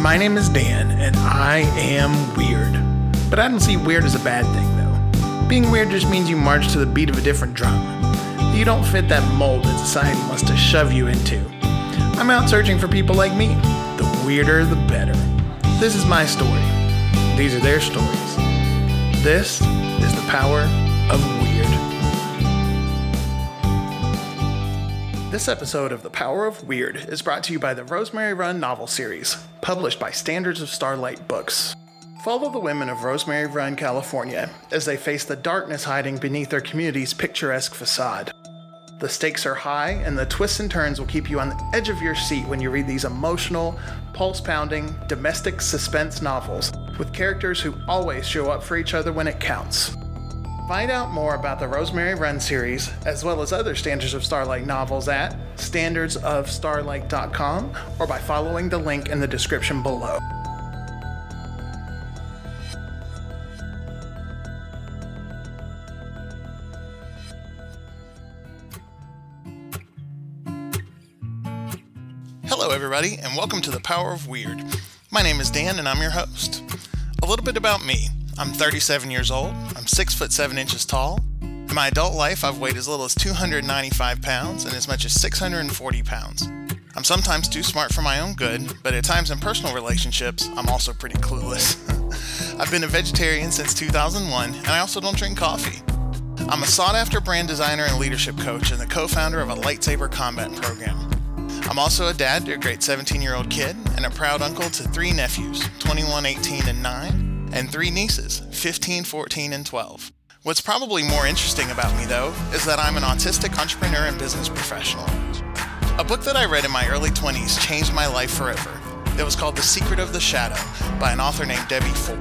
My name is Dan, and I am weird. But I don't see weird as a bad thing, though. Being weird just means you march to the beat of a different drum. You don't fit that mold that society wants to shove you into. I'm out searching for people like me. The weirder, the better. This is my story. These are their stories. This is the power of weird. This episode of The Power of Weird is brought to you by the Rosemary Run novel series, published by Standards of Starlight Books. Follow the women of Rosemary Run, California, as they face the darkness hiding beneath their community's picturesque facade. The stakes are high, and the twists and turns will keep you on the edge of your seat when you read these emotional, pulse pounding, domestic suspense novels with characters who always show up for each other when it counts. Find out more about the Rosemary Run series, as well as other Standards of Starlight novels at standardsofstarlight.com or by following the link in the description below. Hello, everybody, and welcome to the Power of Weird. My name is Dan, and I'm your host. A little bit about me. I'm 37 years old. I'm 6 foot 7 inches tall. In my adult life, I've weighed as little as 295 pounds and as much as 640 pounds. I'm sometimes too smart for my own good, but at times in personal relationships, I'm also pretty clueless. I've been a vegetarian since 2001, and I also don't drink coffee. I'm a sought after brand designer and leadership coach and the co founder of a lightsaber combat program. I'm also a dad to a great 17 year old kid and a proud uncle to three nephews 21, 18, and 9, and three nieces 15, 14, and 12. What's probably more interesting about me, though, is that I'm an autistic entrepreneur and business professional. A book that I read in my early 20s changed my life forever. It was called The Secret of the Shadow by an author named Debbie Ford.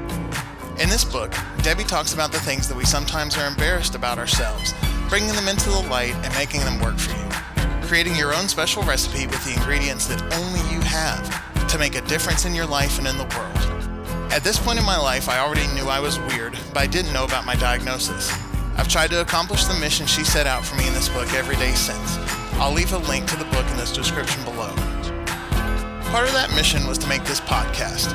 In this book, Debbie talks about the things that we sometimes are embarrassed about ourselves, bringing them into the light and making them work for you. Creating your own special recipe with the ingredients that only you have to make a difference in your life and in the world. At this point in my life, I already knew I was weird, but I didn't know about my diagnosis. I've tried to accomplish the mission she set out for me in this book every day since. I'll leave a link to the book in this description below. Part of that mission was to make this podcast,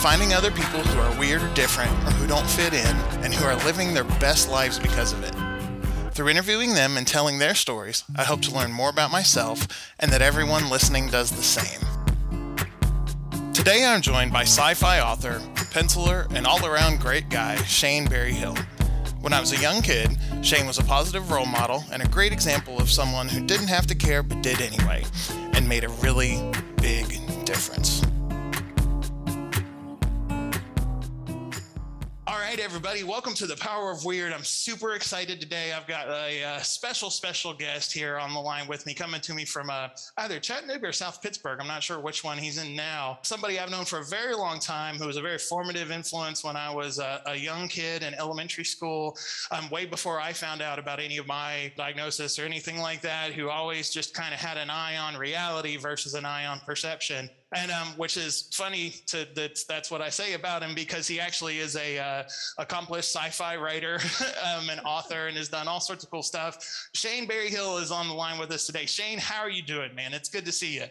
finding other people who are weird or different or who don't fit in and who are living their best lives because of it. Through interviewing them and telling their stories, I hope to learn more about myself and that everyone listening does the same. Today I'm joined by sci fi author, penciler, and all around great guy, Shane Berryhill. When I was a young kid, Shane was a positive role model and a great example of someone who didn't have to care but did anyway, and made a really big difference. Right, everybody, welcome to the Power of Weird. I'm super excited today. I've got a, uh special, special guest here on the line with me, coming to me from uh, either Chattanooga or South Pittsburgh. I'm not sure which one he's in now. Somebody I've known for a very long time who was a very formative influence when I was a, a young kid in elementary school, um, way before I found out about any of my diagnosis or anything like that, who always just kind of had an eye on reality versus an eye on perception and um, which is funny to that's that's what I say about him because he actually is a uh, accomplished sci-fi writer um, and author and has done all sorts of cool stuff. Shane Berryhill is on the line with us today. Shane, how are you doing, man? It's good to see you.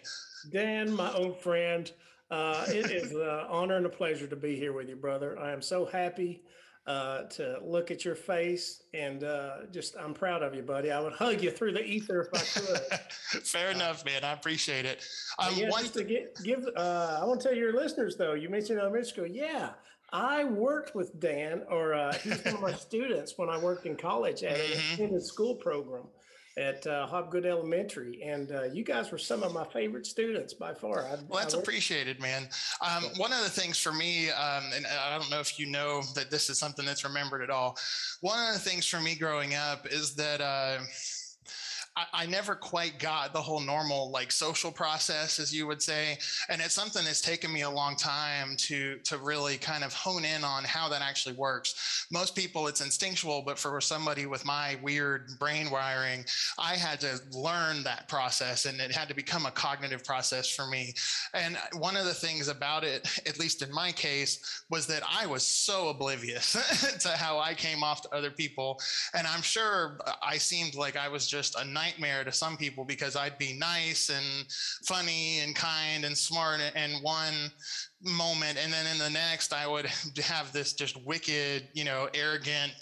Dan, my old friend, uh, it is an honor and a pleasure to be here with you, brother. I am so happy uh, to look at your face and uh, just, I'm proud of you, buddy. I would hug you through the ether if I could. Fair enough, man. I appreciate it. Um, Um, yeah, one to get, give, uh, I want to tell your listeners though, you mentioned elementary school. Yeah, I worked with Dan, or uh, he's one of my students when I worked in college at an Mhm. extended school program at uh, Hobgood Elementary, and uh, you guys were some of my favorite students by far. I, Well, that's worked- man. Um, one of the things for me, um, and I don't know if you know that this is something that's remembered at all. One of the things for me growing up is that uh, I, I never quite got the whole normal like social process, as you would say, and it's something that's taken me a long time to to really kind of hone in on how that actually works. Most people, it's instinctual, but for somebody with my weird brain wiring, I had to learn that process, and it had to become a cognitive process for me. And one of the things about it, at least in my case, was that I was so oblivious to how I came off to other people. And I'm sure I seemed like I was just a nightmare to some people because I'd be nice and funny and kind and smart in one moment. And then in the next, I would have this just wicked, you know, arrogant,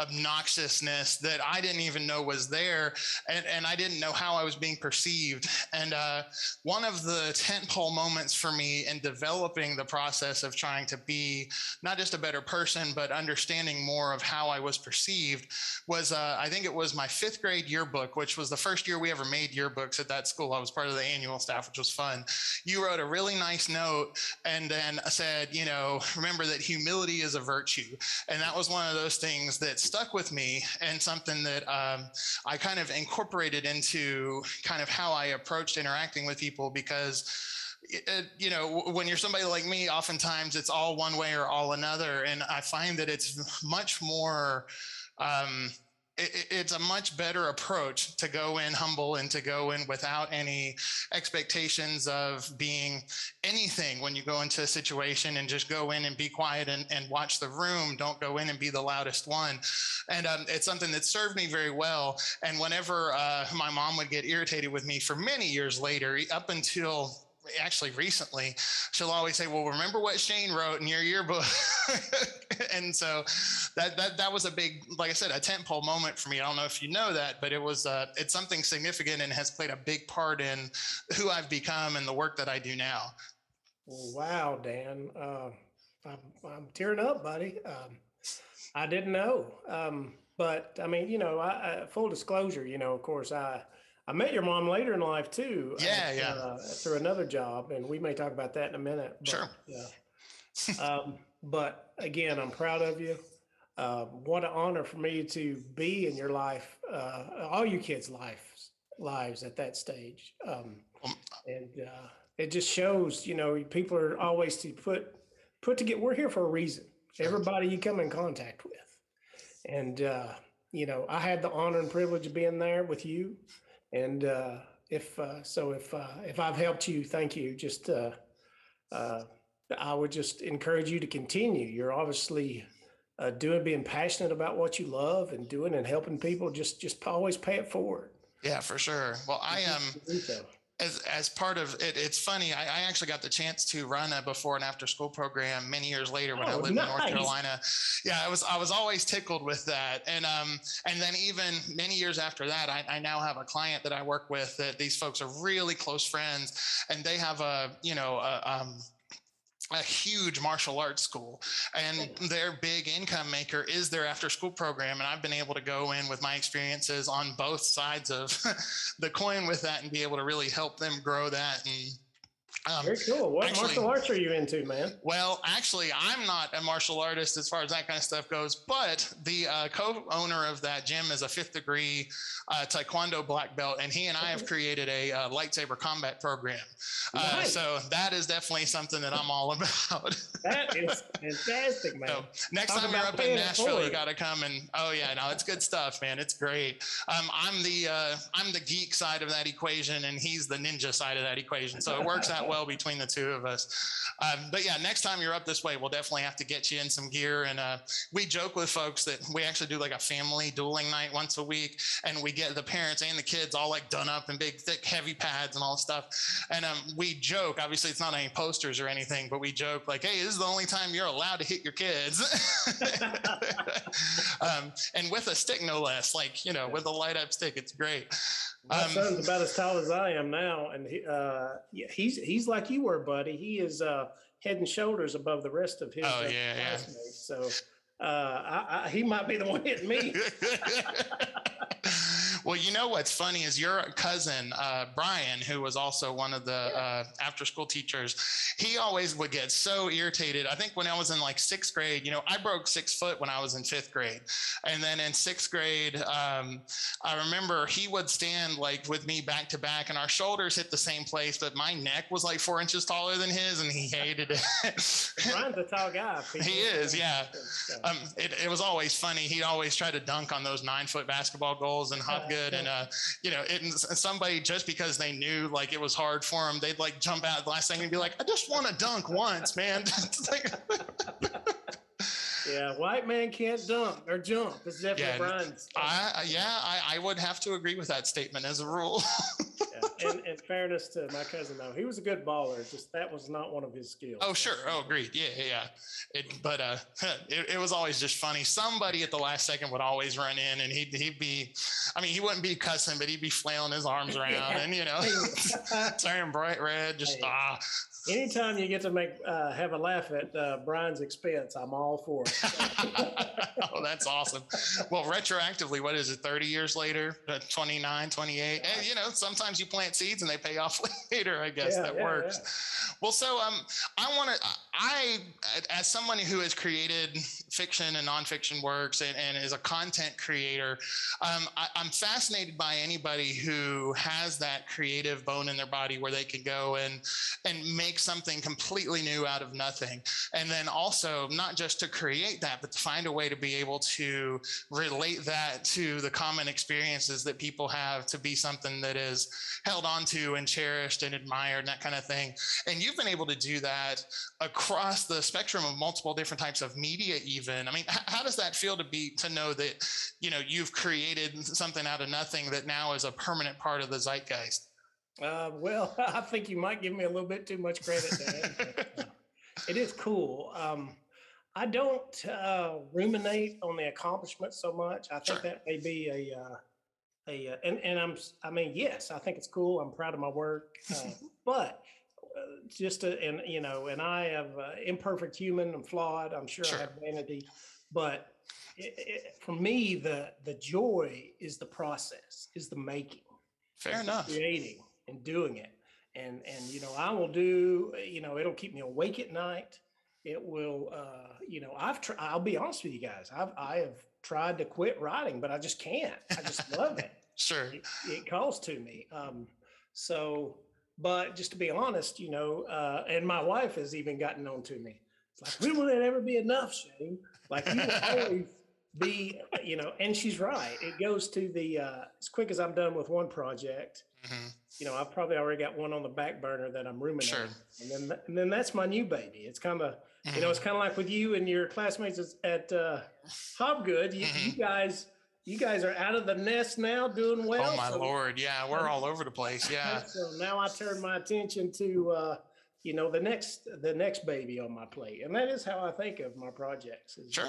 obnoxiousness that I didn't even know was there. And, and I didn't know how I was being perceived. And uh, one of the tentpole moments for me in developing the process of trying to be not just a better person, but understanding more of how I was perceived was uh, I think it was my fifth grade yearbook, which was the first year we ever made yearbooks at that school. I was part of the annual staff, which was fun. You wrote a really nice note and then said, you know, remember that humility is a virtue. And that was one of those things that stuck with me and something that um, I kind of incorporated into kind of how I approached interacting with people because. It, you know, when you're somebody like me, oftentimes it's all one way or all another. And I find that it's much more um, it's a much better approach to go in humble and to go in without any expectations of being anything when you go into a situation and just go in and be quiet and, and watch the room. Don't go in and be the loudest one. And um, it's something that served me very well. And whenever uh, my mom would get irritated with me for many years later, up until actually recently, she'll always say, "Well, remember what Shane wrote in your yearbook." and so that that that was a big, like I said, a tentpole moment for me. I don't know if you know that, but it was uh, it's something significant and has played a big part in who I've become and the work that I do now. Wow, Dan, uh, I'm, I'm tearing up, buddy. Um, I didn't know, um, but I mean, you know, I, I, full disclosure, you know, of course, I I met your mom later in life too. Yeah, at, yeah. Uh, through another job, and we may talk about that in a minute. But, sure. Yeah. um, but again, I'm proud of you. Uh, what an honor for me to be in your life, uh, all you kids' lives, lives at that stage. Um, um and uh, it just shows, you know, people are always to put put to get. We're here for a reason. Everybody you come in contact with, and uh, you know, I had the honor and privilege of being there with you and uh, if uh, so, if uh, if I've helped you, thank you. Just uh, uh, I would just encourage you to continue. You're obviously uh, doing, being passionate about what you love and doing and helping people. Just just always pay it forward. Yeah, for sure. Well, I am. Um, as as part of it, it's funny. I, I, actually got the chance to run a before and after school program many years later when oh, I lived nice. in North Carolina. Yeah, I was I was always tickled with that, and um and then even many years after that, I, I now have a client that I work with that these folks are really close friends, and they have a you know a, um a huge martial arts school and their big income maker is their after school program and i've been able to go in with my experiences on both sides of the coin with that and be able to really help them grow that and um, Very cool. What actually, martial arts are you into, man? Well, actually, I'm not a martial artist as far as that kind of stuff goes, but the uh, co-owner of that gym is a fifth degree uh, Taekwondo black belt, and he and I have created a uh, lightsaber combat program. Uh, nice. so that is definitely something that I'm all about. that is fantastic, man. So next Talk time you're up in Nashville, you got to come and oh yeah, no, it's good stuff, man. It's great. Um, I'm the uh, I'm the geek side of that equation, and he's the ninja side of that equation. So it works out well between the two of us. Um, but yeah, next time you're up this way, we'll definitely have to get you in some gear. And uh, we joke with folks that we actually do like a family dueling night once a week, and we get the parents and the kids all like done up in big, thick, heavy pads and all stuff. And um, we joke. Obviously, it's not any posters or anything, but we joke like, "Hey, this is the only time you're allowed to hit your kids." um, and with a stick, no less. Like you know, with a light up stick, it's great. My um, son's about as tall as I am now, and he, uh, he's he's like you were, buddy. He is uh, head and shoulders above the rest of his oh, uh, yeah, classmates. Yeah. So uh, I, I, he might be the one hitting me. Well, you know what's funny is your cousin uh, Brian, who was also one of the uh, after-school teachers. He always would get so irritated. I think when I was in like sixth grade, you know, I broke six foot when I was in fifth grade, and then in sixth grade, um, I remember he would stand like with me back to back, and our shoulders hit the same place, but my neck was like four inches taller than his, and he hated it. Brian's a tall guy. He is, yeah. Um, it, it was always funny. He'd always try to dunk on those nine foot basketball goals and hop good good. And, uh, you know, it, somebody just because they knew like it was hard for them, they'd like jump out the last thing and be like, I just want to dunk once, man. Yeah, white man can't dunk or jump. It's definitely Yeah, Brian's. I, yeah, I, I would have to agree with that statement as a rule. yeah. And in fairness to my cousin, though, he was a good baller. Just that was not one of his skills. oh, sure. Oh, agreed. Yeah, yeah, yeah. It, but uh, it, it was always just funny. Somebody at the last second would always run in, and he'd he'd be, I mean, he wouldn't be cussing, but he'd be flailing his arms around, Yeah. and you know, turning bright red. Just Hey. ah, Anytime you get to make uh, have a laugh at uh, Brian's expense, I'm all for it. oh, that's awesome. Well, retroactively, what is it, 30 years later, uh, 29, 28? And, you know, sometimes you plant seeds and they pay off later, I guess Yeah, that yeah, works. Well, so um, I want to, I, as someone who has created fiction and nonfiction works and, and is a content creator, um, I, I'm fascinated by anybody who has that creative bone in their body where they can go and, and make something completely new out of nothing. And then also, not just to create that, but to find a way to be able to relate that to the common experiences that people have to be something that is held onto and cherished and admired and that kind of thing. And you've been able to do that across the spectrum of multiple different types of media, even. I mean, how does that feel to be to know that, you know, you've created something out of nothing that now is a permanent part of the zeitgeist? Uh, well, I think you might give me a little bit too much credit there. uh, it is cool. Um, I don't uh, ruminate on the accomplishments so much. I think Sure. that may be a uh, a uh, and and I'm I mean yes, I think it's cool. I'm proud of my work, uh, but uh, just to, and you know, and I have uh, imperfect human. I'm flawed. I'm sure Sure. I have vanity, but it, it, for me, the the joy is the process, is the making Fair enough. creating and doing it. And and you know i will do you know it'll keep me awake at night. It will uh you know i've tried i'll be honest with you guys i've i have tried to quit writing but i just can't. I just love it. Sure. it, it calls to me. Um so but just to be honest you know uh and my wife has even gotten on to me. It's like when will it ever be enough shane? Like you will always be you know and she's right. It goes to the uh as quick as i'm done with one project Mhm. You know, I've probably already got one on the back burner that I'm ruminating. Sure. And then, and then that's my new baby. It's kind of, you know, it's kind of like with you and your classmates at- at uh, Hobgood. You, you guys, you guys are out of the nest now, doing well. oh my so- lord. Yeah, we're all over the place. Yeah. So now I turn my attention to, uh, you know, the next, the next baby on my plate, and that is how I think of my projects. Sure.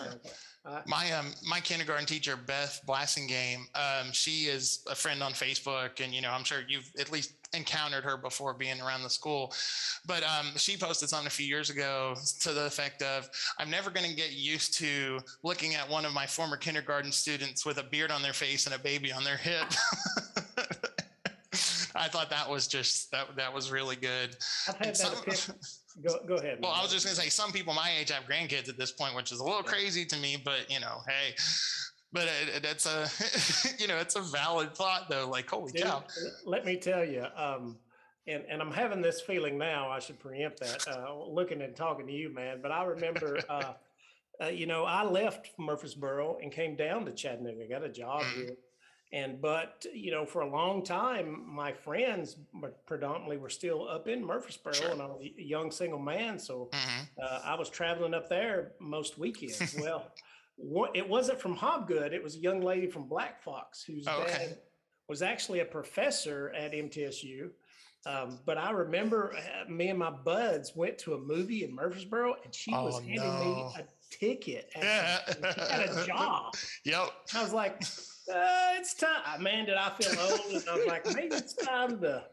I- My um my kindergarten teacher Beth Blassingame, um, she is a friend on Facebook, and you know I'm sure you've at least encountered her before being around the school. But um, she posted something a few years ago to the effect of, "I'm never going to get used to looking at one of my former kindergarten students with a beard on their face and a baby on their hip." I thought that was just that that was really good. I've had And that. some- Go, go ahead. well, I was just gonna say some people my age have grandkids at this point, which is a little Yeah. crazy to me, but you know, hey, but it- a you know it's a valid thought though. Like holy Dude, cow, let me tell you, um, and and I'm having this feeling now. I should preempt that. Uh, looking and talking to you, man. But I remember, uh, uh, you know, I left Murfreesboro and came down to Chattanooga. Got a job Mhm. here, and but you know, for a long time, my friends predominantly were still up in Murfreesboro, Sure. and I was a young single man, so Mhm. uh, I was traveling up there most weekends. well, what, it wasn't from Hobgood. It was a young lady from Black Fox whose Oh, okay. dad was actually a professor at MTSU. Um, but I remember uh, me and my buds went to a movie in Murfreesboro, and she was Oh, handing me a ticket. At she had a job. Yep. I was like, uh, "It's time, man." Did I feel old? And I was like, "Maybe it's time to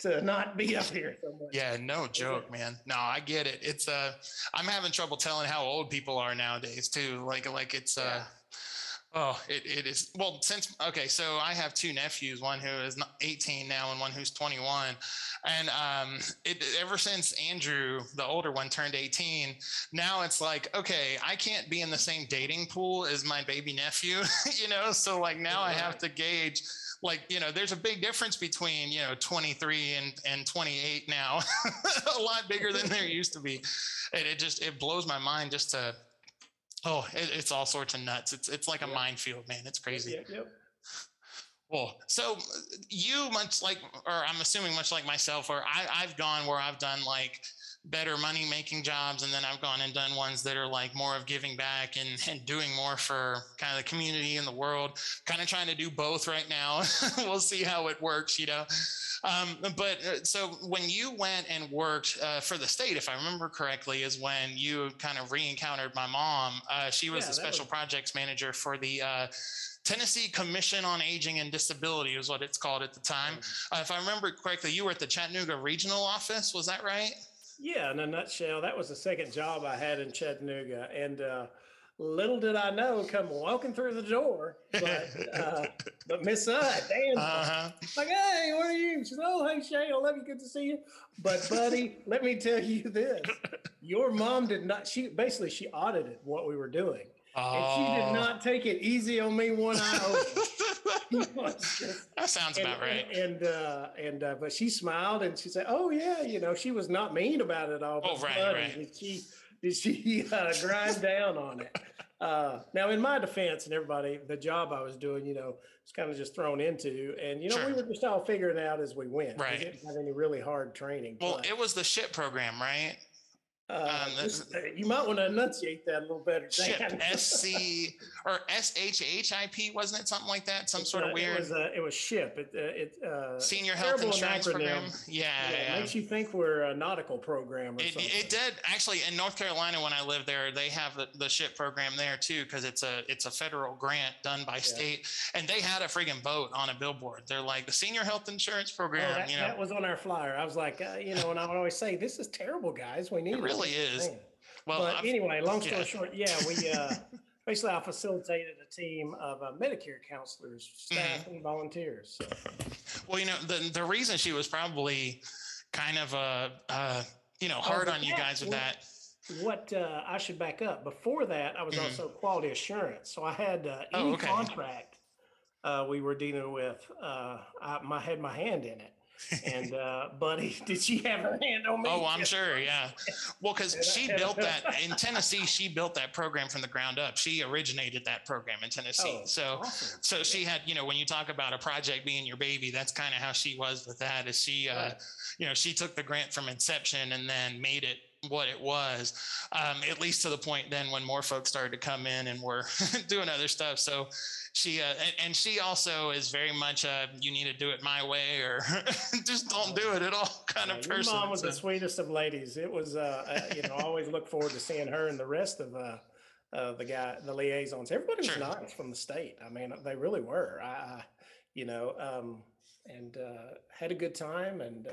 to not be up here so much." Yeah, no joke, man. No, I get it. It's uh I'm having trouble telling how old people are nowadays too. Like like it's uh Yeah. Oh it, it is well since okay, so I have two nephews, one who is 18 now and one who's 21. And um it ever since Andrew, the older one, turned 18, now it's like, okay, I can't be in the same dating pool as my baby nephew, you know. So like now I have to gauge like you know there's a big difference between you know 23 and and 28 now a lot bigger than there used to be and it just it blows my mind just to oh it, it's all sorts of nuts it's it's like a Yeah. minefield man it's crazy Yep, yep. well so uh, you much like or i'm assuming much like myself or I, i've gone where i've done like better money making jobs and then i've gone and done ones that are like more of giving back and, and doing more for kind of the community and the world kind of trying to do both right now we'll see how it works you know um, but uh, so when you went and worked uh, for the state if i remember correctly is when you kind of re-encountered my mom uh, she was Yeah, the special was- projects manager for the uh, Tennessee Commission on Aging and Disability is what it's called at the time. Uh, if I remember correctly, you were at the Chattanooga Regional Office. Was that right? Yeah, in a nutshell, that was the second job I had in Chattanooga. And uh, little did I know, come walking through the door, but uh, but Miss uh, Dan, Uh-huh. like, hey, where are you? She said, oh, hey, Shay, I love you. Good to see you. But buddy, let me tell you this: your mom did not. She basically she audited what we were doing, and she Oh. did not take it easy on me one iota. Just- that sounds and, about right. And uh, and uh, but she smiled and she said, "Oh yeah, you know, she was not mean about it all." Oh, but right, buddy, right. Did she did she uh, grind down on it? Uh, now, in my defense, and everybody, the job I was doing, you know, was kind of just thrown into, and you know, we were just all figuring out as we went. Right. We didn't have any really hard training. Well, but, it was the SHIP program, right? Uh, um, this- uh, you might want to enunciate that a little better. SHIP, SC or SHHIP, wasn't it? Something like that? Some sort Uh, of weird It was, uh, it was SHIP. It, uh, it uh, senior health insurance acronym. program. Yeah, Yeah, it makes you think we're a nautical program or It, something. it did actually in North Carolina when I lived there. They have the, the ship program there too because it's a it's a federal grant done by state, and they had a friggin' boat on a billboard. They're like the senior health insurance Oh, program. that, you know, that was on our flyer. I was like, uh, you know, and I would always say, "This is terrible, guys. We need It really is. Man. well, but I've- anyway, long story yeah. short, yeah, we uh, basically I facilitated a team of uh, Medicare counselors, staff, Mm-hmm. and volunteers. So, well, you know, the the reason she was probably kind of uh, uh you know hard but on you guys with that. what uh, I should back up. Before that, I was Mhm. also quality assurance. So I had uh, Oh, any okay. contract uh, we were dealing with. Uh, I, I had my hand in it. And uh, buddy, did she have her hand on me? Oh, I'm sure. Yeah. Well, because she built that in Tennessee. She built that program from the ground up. She originated that program in Tennessee. Oh, so, awesome. so she had, you know, when you talk about a project being your baby, that's kind of how she was with that. Is she, uh, Right. you know, she took the grant from inception and then made it what it was. Um, at least to the point then when more folks started to come in and were doing other stuff. So she, uh, and, and she also is very much a you need to do it my way or just don't do it at all kind Yeah, of your person. mom was the sweetest of ladies. It was, uh, uh, you know, I always look forward to seeing her and the rest of uh, uh, the guy, the liaisons. Everybody was Sure. nice from the state. I mean, they really were. I, I you know, um, and uh, had a good time and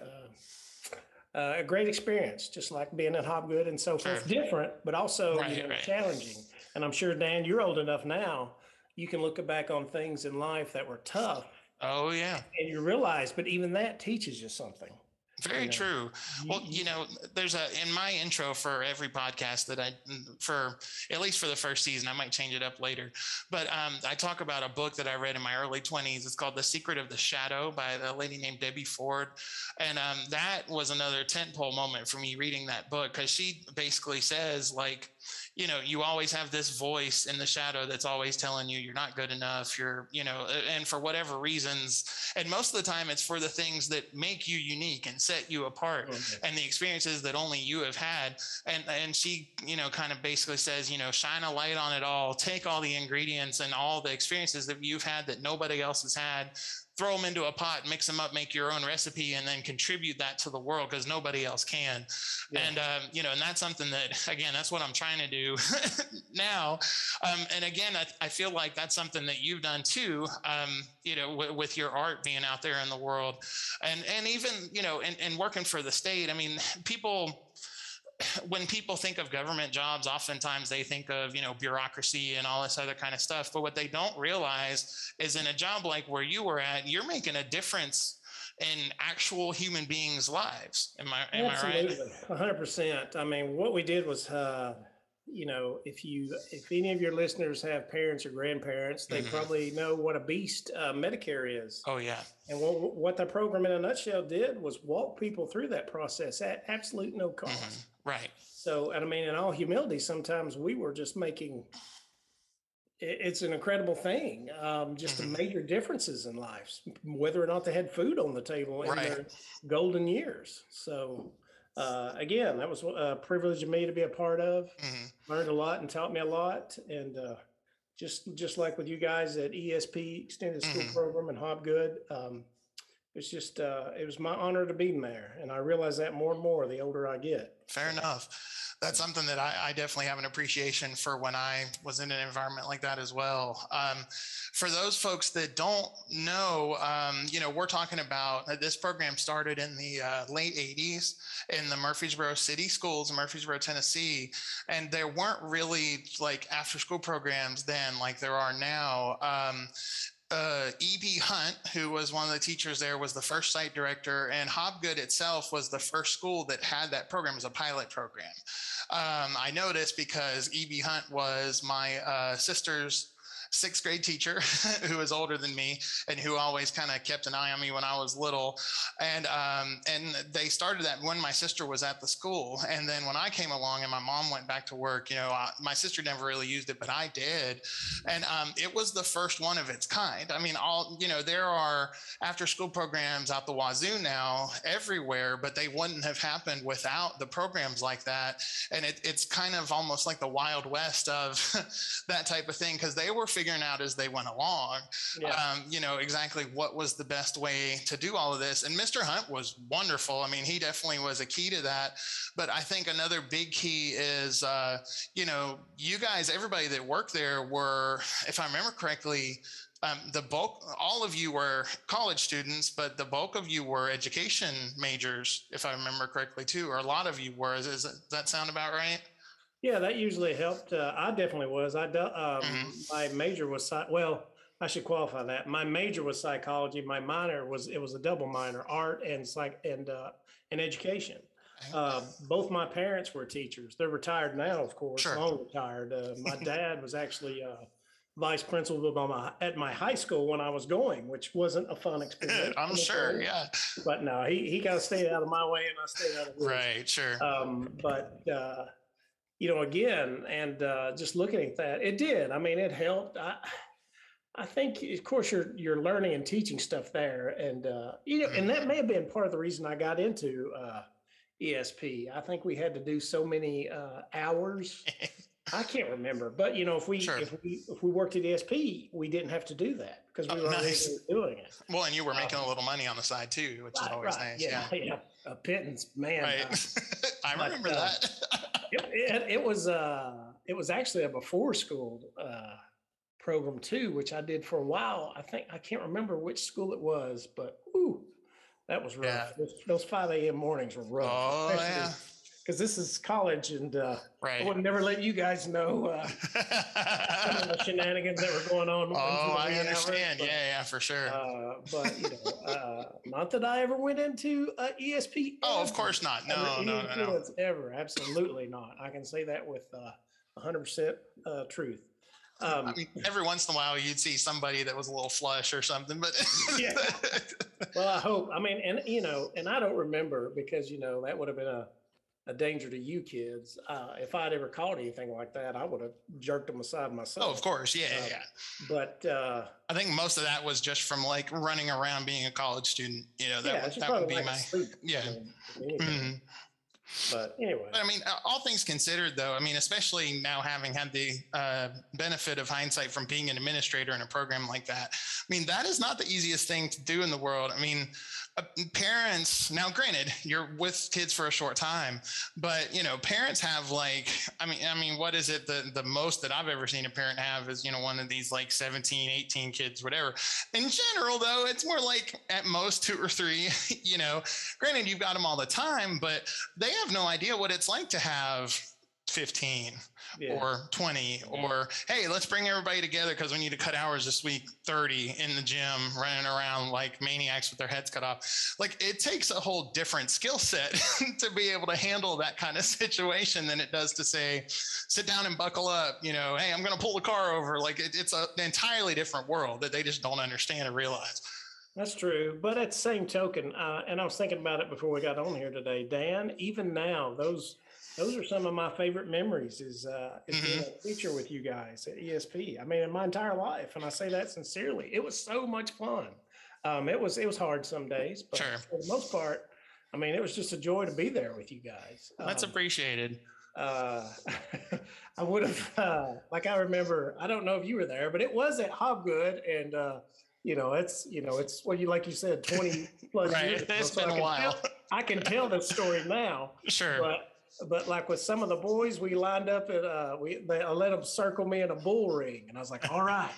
uh, a great experience, just like being at Hobgood and so forth. Sure. Different, but also Right, you know, right. challenging. And I'm sure Dan, you're old enough now. You can look back on things in life that were tough, oh yeah. and you realize, but even that teaches you something. Very know, true. Well, you know, there's a in my intro for every podcast that I for at least for the first season, I might change it up later. But um, I talk about a book that I read in my early 20s. It's called The Secret of the Shadow by a lady named Debbie Ford, and um, that was another tentpole moment for me reading that book because she basically says like, you know, you always have this voice in the shadow that's always telling you you're not good enough. You're, you know, and for whatever reasons, and most of the time it's for the things that make you unique and set you apart oh, Okay. and the experiences that only you have had and and she you know kind of basically says you know shine a light on it all take all the ingredients and all the experiences that you've had that nobody else has had throw them into a pot mix them up make your own recipe and then contribute that to the world because nobody else can. Yeah. and um, you know and that's something that again that's what i'm trying to do now. Um, and again I, I feel like that's something that you've done too um, you know w- with your art being out there in the world. And and even you know and, and working for the state i mean people when people think of government jobs oftentimes they think of you know bureaucracy and all this other kind of stuff but what they don't realize is in a job like where you were at you're making a difference in actual human beings lives am i am i right Absolutely, hundred percent. I mean, what we did was, uh, you know, if you, if any of your listeners have parents or grandparents, they Mhm. probably know what a beast uh, Medicare is. oh yeah And what, what the program in a nutshell did was walk people through that process at absolute no cost. Mhm. Right So, and I mean, in all humility, sometimes we were just making. It's an incredible thing, um, just the Mhm. major differences in lives, whether or not they had food on the table in Right. their golden years. So, uh, again, that was a privilege of me to be a part of. hmm Learned a lot and taught me a lot. And uh, just just like with you guys at ESP Extended School Mhm. Program and Hobgood, um, it's just uh, it was my honor to be mayor, and I realize that more and more the older I get. Fair enough. That's something that I, I definitely have an appreciation for when I was in an environment like that as well. Um, for those folks that don't know, um, you know, we're talking about uh, this program started in the uh, late 80s in the Murfreesboro City Schools Murfreesboro, Tennessee. And there weren't really like after school programs then like there are now. Um, uh, E.B. Hunt, who was one of the teachers there, was the first site director, and Hobgood itself was the first school that had that program as a pilot program. Um, I this because E.B. Hunt was my uh, sister's sixth grade teacher who was older than me and who always kind of kept an eye on me when I was little. And um, and they started that when my sister was at the school. And then when I came along and my mom went back to work, you know, I, my sister never really used it, but I did. And um, it was the first one of its kind. I mean, all you know, there are after school programs out the wazoo now everywhere, but they wouldn't have happened without the programs like that. And it, it's kind of almost like the wild west of that type of thing because they were figuring out as they went along, Yeah. um, you know, exactly what was the best way to do all of this. And Mr. Hunt was wonderful. I mean, he definitely was a key to that. But I think another big key is, uh, you know, you guys, everybody that worked there were, if I remember correctly, um, the bulk, all of you were college students, but the bulk of you were education majors, if I remember correctly, too, or a lot of you were. Is, is, does that sound about right? Yeah, that usually helped. Uh, I definitely was. I um, Mhm. my major was well. I should qualify that. My major was psychology. My minor was it was a double minor, art and psych and uh, and education. Uh, both my parents were teachers. They're retired now, of course, Sure. long retired. Uh, my dad was actually uh, vice principal of my, at my high school when I was going, which wasn't a fun experience. I'm sure. Yeah. But no, he he kind of stayed out of my way, and I stayed out of his. Right. Sure. Um, but uh, you know, again, and uh, just looking at that, it did. I mean, it helped. I, I think, of course, you're you're learning and teaching stuff there, and uh, you know, and that may have been part of the reason I got into uh, ESP. I think we had to do so many uh, hours. I can't remember, but you know, if we Sure. if we if we worked at ESP, we didn't have to do that because we Oh, were nice. doing it. Well, and you were making Um, a little money on the side too, which is always right. nice. Yeah, Yeah. yeah, a pittance, man. Right. I but, remember uh, that. It, it, it was uh it was actually a before school uh program too, which I did for a while. I think I can't remember which school it was, but ooh, that was rough. Yeah. Those, those five a.m. mornings were rough. Oh, yeah. Because this is college, and uh, I would never let you guys know uh, some of the shenanigans that were going on. oh, I wee hours, understand. but, Yeah, yeah, for sure. Uh, but you know, uh, not that I ever went into uh, ESP. oh, of course not. No, no, no, no. Ever, absolutely not. I can say that with uh, 100% uh, truth. Um, I mean, every once in a while you'd see somebody that was a little flush or something, but Yeah. well, I hope. I mean, and you know, and I don't remember because you know that would have been a, a danger to you kids. Uh, if I'd ever caught anything like that, I would have jerked them aside myself. oh, of course. Yeah, yeah, Uh, yeah. But uh, I think most of that was just from like running around being a college student. You know, that yeah, would, that would be like my. yeah. you know, if anything. Mhm. But anyway, But I mean, all things considered, though, I mean, especially now having had the uh, benefit of hindsight from being an administrator in a program like that, I mean, that is not the easiest thing to do in the world. I mean, Uh, parents, now granted, you're with kids for a short time, but you know, parents have like, I mean, I mean, what is it? The, the most that I've ever seen a parent have is, you know, one of these like 17, 18 kids, whatever. In general, though, it's more like at most two or three, you know, granted, you've got them all the time, but they have no idea what it's like to have 15 yeah. or 20 or hey let's bring everybody together because we need to cut hours this week 30 in the gym running around like maniacs with their heads cut off like it takes a whole different skill set to be able to handle that kind of situation than it does to say sit down and buckle up you know hey i'm going to pull the car over like it, it's a, an entirely different world that they just don't understand or realize That's true. But at the same token, uh, and I was thinking about it before we got on here today, Dan, even now, those those are some of my favorite memories is, uh, is being a teacher with you guys at ESP. I mean, in my entire life, and I say that sincerely, it was so much fun. Um, it was, it was hard some days, but Sure. for the most part, I mean, it was just a joy to be there with you guys. That's um, appreciated. Uh, I would have, uh, like, I remember, I don't know if you were there, but it was at Hobgood. And, uh, you know, it's, you know, it's what you, like you said, 20 plus right. years. It's so been a while. Tell, I can tell the story now. Sure. But, but like with some of the boys, we lined up at, uh, we, they, I let them circle me in a bull ring. And I was like, all right,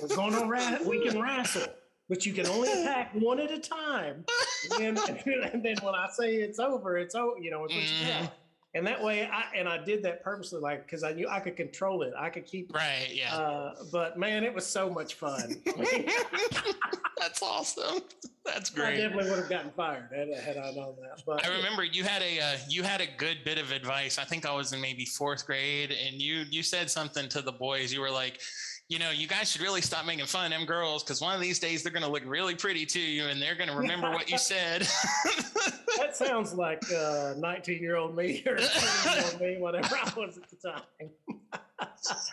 we're going to rat, we can wrestle but you can only attack one at a time. And, and, then when I say it's over, it's over. You know, it's what you got. And that way, I and I did that purposely, like because I knew I could control it. I could keep right, yeah. Uh, but man, it was so much fun. That's awesome. That's great. I definitely would have gotten fired had, had I known that. But I remember you had a uh, you had a good bit of advice. I think I was in maybe fourth grade, and you you said something to the boys. You were like, you know, you guys should really stop making fun of them girls because one of these days they're going to look really pretty to you and they're going to remember what you said. that sounds like 19 uh, year old me or 20 year old me, whatever I was at the time.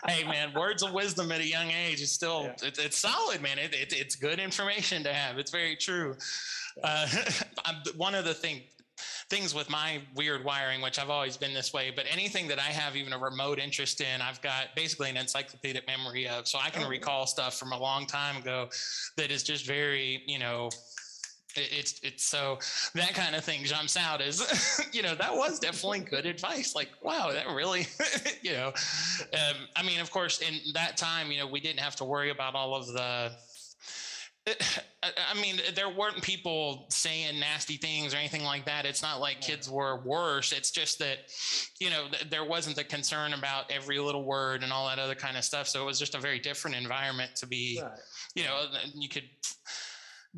hey, man, words of wisdom at a young age is still, yeah. it, it's solid, man. It, it, it's good information to have. It's very true. Uh, one of the things, things with my weird wiring, which I've always been this way, but anything that I have even a remote interest in, I've got basically an encyclopedic memory of. So I can oh, recall stuff from a long time ago that is just very, you know, it's it's so that kind of thing jumps out as you know that was definitely good advice like wow that really you know um, i mean of course in that time you know we didn't have to worry about all of the I mean, there weren't people saying nasty things or anything like that. It's not like kids were worse. It's just that, you know, there wasn't the concern about every little word and all that other kind of stuff. So it was just a very different environment to be, right. you know, you could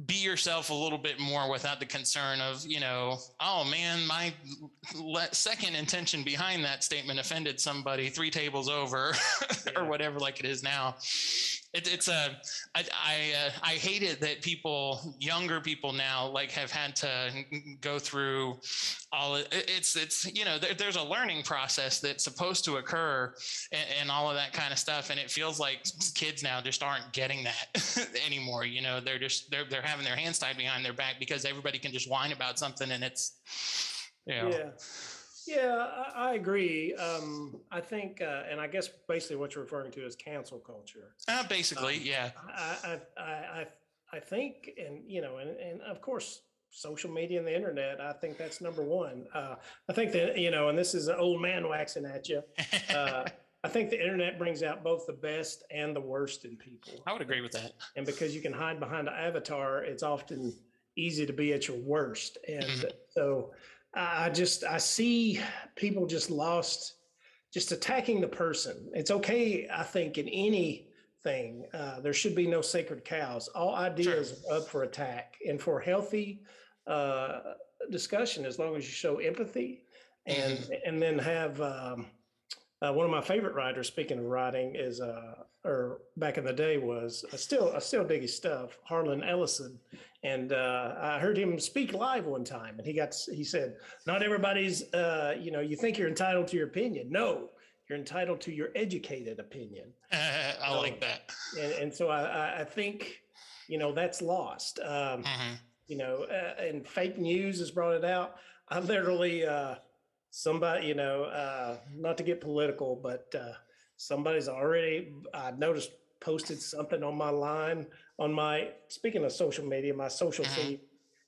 be yourself a little bit more without the concern of you know oh man my second intention behind that statement offended somebody three tables over or whatever like it is now it, it's a I I, uh, I hate it that people younger people now like have had to go through all it, it's it's you know there, there's a learning process that's supposed to occur and, and, all of that kind of stuff and it feels like kids now just aren't getting that anymore you know? They're just they're they're having their hands tied behind their back because everybody can just whine about something and it's you know, yeah yeah, I, I agree. Um, I think, uh, and I guess basically what you're referring to is cancel culture. Uh, basically, um, yeah. I, I, I, I think, and you know, and, and of course, social media and the internet. I think that's number one. Uh, I think that you know, and this is an old man waxing at you. Uh, I think the internet brings out both the best and the worst in people. I would agree with that. And because you can hide behind an avatar, it's often easy to be at your worst. And mm-hmm. so I just I see people just lost, just attacking the person. It's okay, I think, in anything. Uh, there should be no sacred cows. All ideas sure. are up for attack, and for healthy uh, discussion, as long as you show empathy, and mm-hmm. and then have. Um, uh, one of my favorite writers, speaking of writing, is uh, or back in the day was I still I still dig his stuff, Harlan Ellison, and uh, I heard him speak live one time, and he got he said, "Not everybody's, uh, you know, you think you're entitled to your opinion. No, you're entitled to your educated opinion." I um, like that. And, and so I, I, think, you know, that's lost. Um, mm-hmm. You know, uh, and fake news has brought it out. I literally, uh, somebody, you know, uh, not to get political, but uh, somebody's already I noticed posted something on my line on my speaking of social media, my social mm-hmm. feed,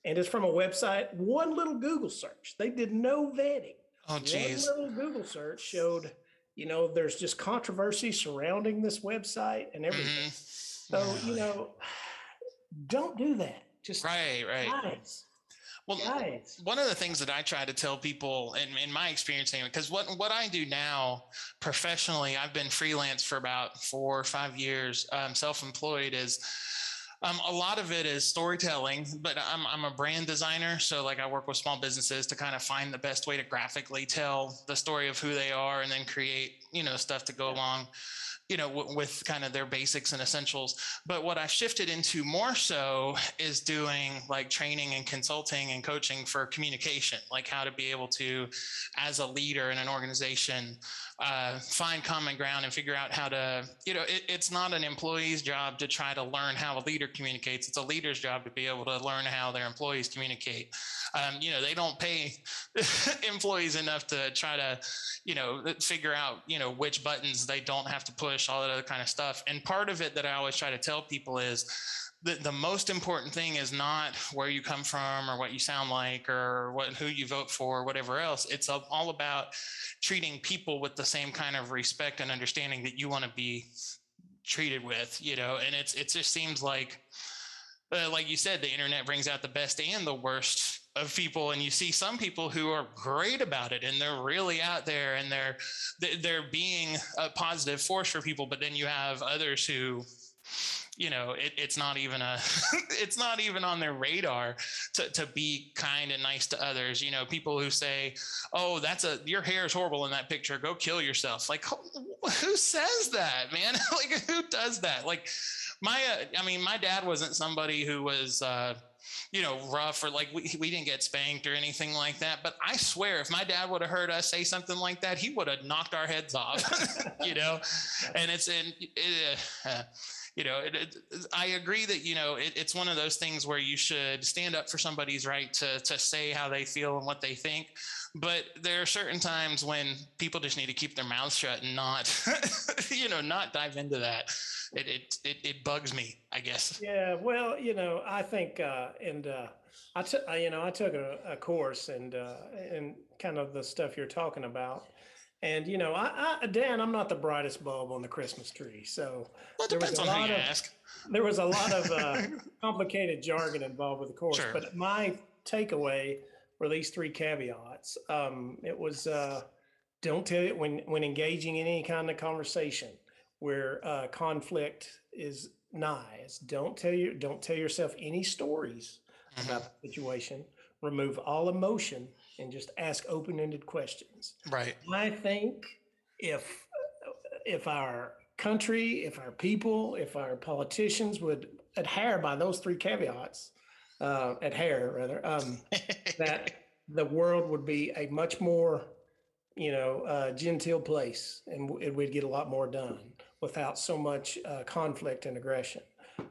and it's from a website. One little Google search. They did no vetting. Oh, geez. One little Google search showed, you know, there's just controversy surrounding this website and everything. Mm-hmm. So, you know, don't do that. Just right, right. Guys, well, nice. one of the things that I try to tell people in, in my experience, because what, what I do now professionally, I've been freelance for about four or five years, um, self-employed is um, a lot of it is storytelling, but I'm, I'm a brand designer. So like I work with small businesses to kind of find the best way to graphically tell the story of who they are and then create, you know, stuff to go along you know, w- with kind of their basics and essentials. But what I shifted into more so is doing like training and consulting and coaching for communication, like how to be able to, as a leader in an organization, uh, find common ground and figure out how to, you know, it, it's not an employee's job to try to learn how a leader communicates. It's a leader's job to be able to learn how their employees communicate. Um, you know, they don't pay employees enough to try to, you know, figure out, you know, which buttons they don't have to push, all that other kind of stuff. And part of it that I always try to tell people is, that the most important thing is not where you come from or what you sound like or what who you vote for or whatever else it's all about treating people with the same kind of respect and understanding that you want to be treated with you know and it's it just seems like uh, like you said the internet brings out the best and the worst of people and you see some people who are great about it and they're really out there and they're they're being a positive force for people but then you have others who you know it, it's not even a it's not even on their radar to, to be kind and nice to others. You know people who say oh that's a your hair is horrible in that picture. Go kill yourself. Like who says that man? Like who does that? Like my uh, i mean my dad wasn't somebody who was uh you know, rough or like we, we didn't get spanked or anything like that. But I swear, if my dad would have heard us say something like that, he would have knocked our heads off, you know. And it's in, it, uh, you know, it, it, I agree that you know it, it's one of those things where you should stand up for somebody's right to to say how they feel and what they think. But there are certain times when people just need to keep their mouths shut and not, you know, not dive into that. It it it, bugs me, I guess. Yeah, well, you know, I think, uh, and uh, I took, you know, I took a, a course and uh, and kind of the stuff you're talking about and you know, I, I, Dan, I'm not the brightest bulb on the Christmas tree, so well, there was a lot of ask. there was a lot of uh, complicated jargon involved with the course. Sure. But my takeaway were these three caveats. Um, it was uh, don't tell it when when engaging in any kind of conversation where uh, conflict is nigh. It's don't tell you don't tell yourself any stories mm-hmm. about the situation. Remove all emotion and just ask open-ended questions. Right. I think if if our country, if our people, if our politicians would adhere by those three caveats, uh, adhere rather, um, that the world would be a much more, you know, uh, genteel place, and we'd get a lot more done without so much uh, conflict and aggression.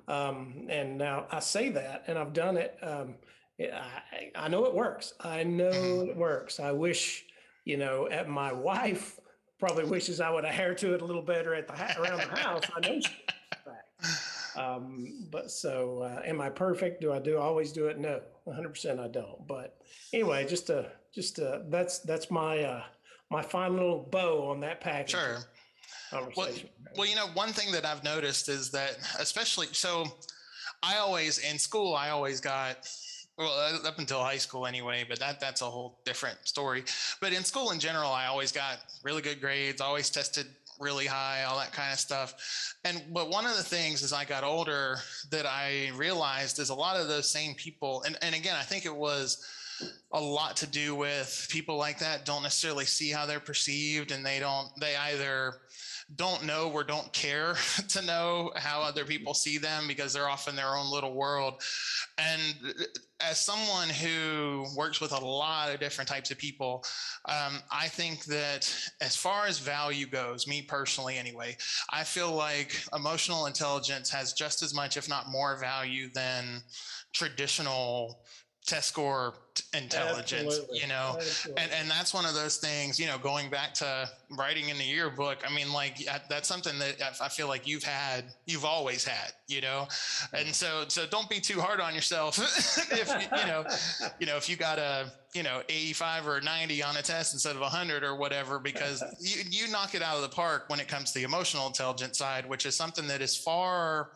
Um, and now I say that, and I've done it. Um, I, I know it works. I know mm-hmm. it works. I wish, you know, at my wife probably wishes I would adhere to it a little better at the around the house. I know she um, but so, uh, am I perfect? Do I do always do it? No, 100% I don't. But anyway, just a, just a, that's, that's my, uh, my fine little bow on that package. Sure. Well, well, you know, one thing that I've noticed is that, especially, so I always, in school, I always got, well up until high school anyway but that that's a whole different story. But in school in general i always got really good grades always tested really high all that kind of stuff. And but one of the things as i got older that i realized is a lot of those same people and, and again i think it was a lot to do with people like that don't necessarily see how they're perceived and they don't they either don't know or don't care to know how other people see them because they're off in their own little world. And as someone who works with a lot of different types of people, um, I think that as far as value goes, me personally anyway, I feel like emotional intelligence has just as much, if not more, value than traditional test score intelligence Absolutely. you know Absolutely. and and that's one of those things you know going back to writing in the yearbook i mean like that's something that i feel like you've had you've always had you know and so so don't be too hard on yourself if you know you know if you got a you know 85 or 90 on a test instead of 100 or whatever because you you knock it out of the park when it comes to the emotional intelligence side which is something that is far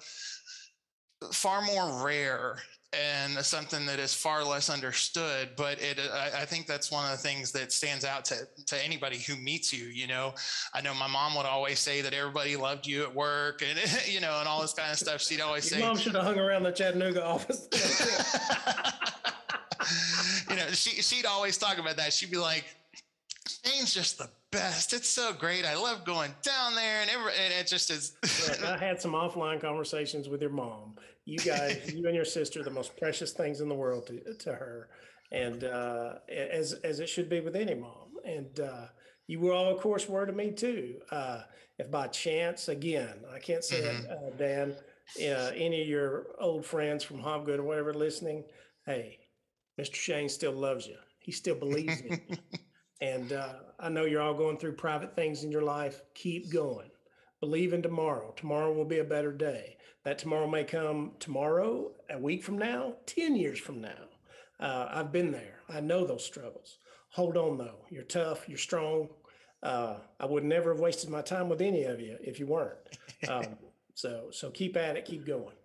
far more rare and something that is far less understood. But it, I, I, think that's one of the things that stands out to, to anybody who meets you. You know, I know my mom would always say that everybody loved you at work, and you know, and all this kind of stuff. She'd always Your say, "Mom should have hung around the Chattanooga office." you know, she she'd always talk about that. She'd be like Shane's just the best. It's so great. I love going down there, and, every, and it just is. I had some offline conversations with your mom. You guys, you and your sister, the most precious things in the world to, to her, and uh, as as it should be with any mom. And uh, you were all, of course, were to me too. Uh, if by chance, again, I can't say mm-hmm. it, uh, Dan, uh, any of your old friends from Hobgood or whatever listening, hey, Mr. Shane still loves you. He still believes in you. And uh, I know you're all going through private things in your life. Keep going. Believe in tomorrow. Tomorrow will be a better day. That tomorrow may come tomorrow, a week from now, 10 years from now. Uh, I've been there. I know those struggles. Hold on, though. You're tough. You're strong. Uh, I would never have wasted my time with any of you if you weren't. Um, so, so keep at it. Keep going.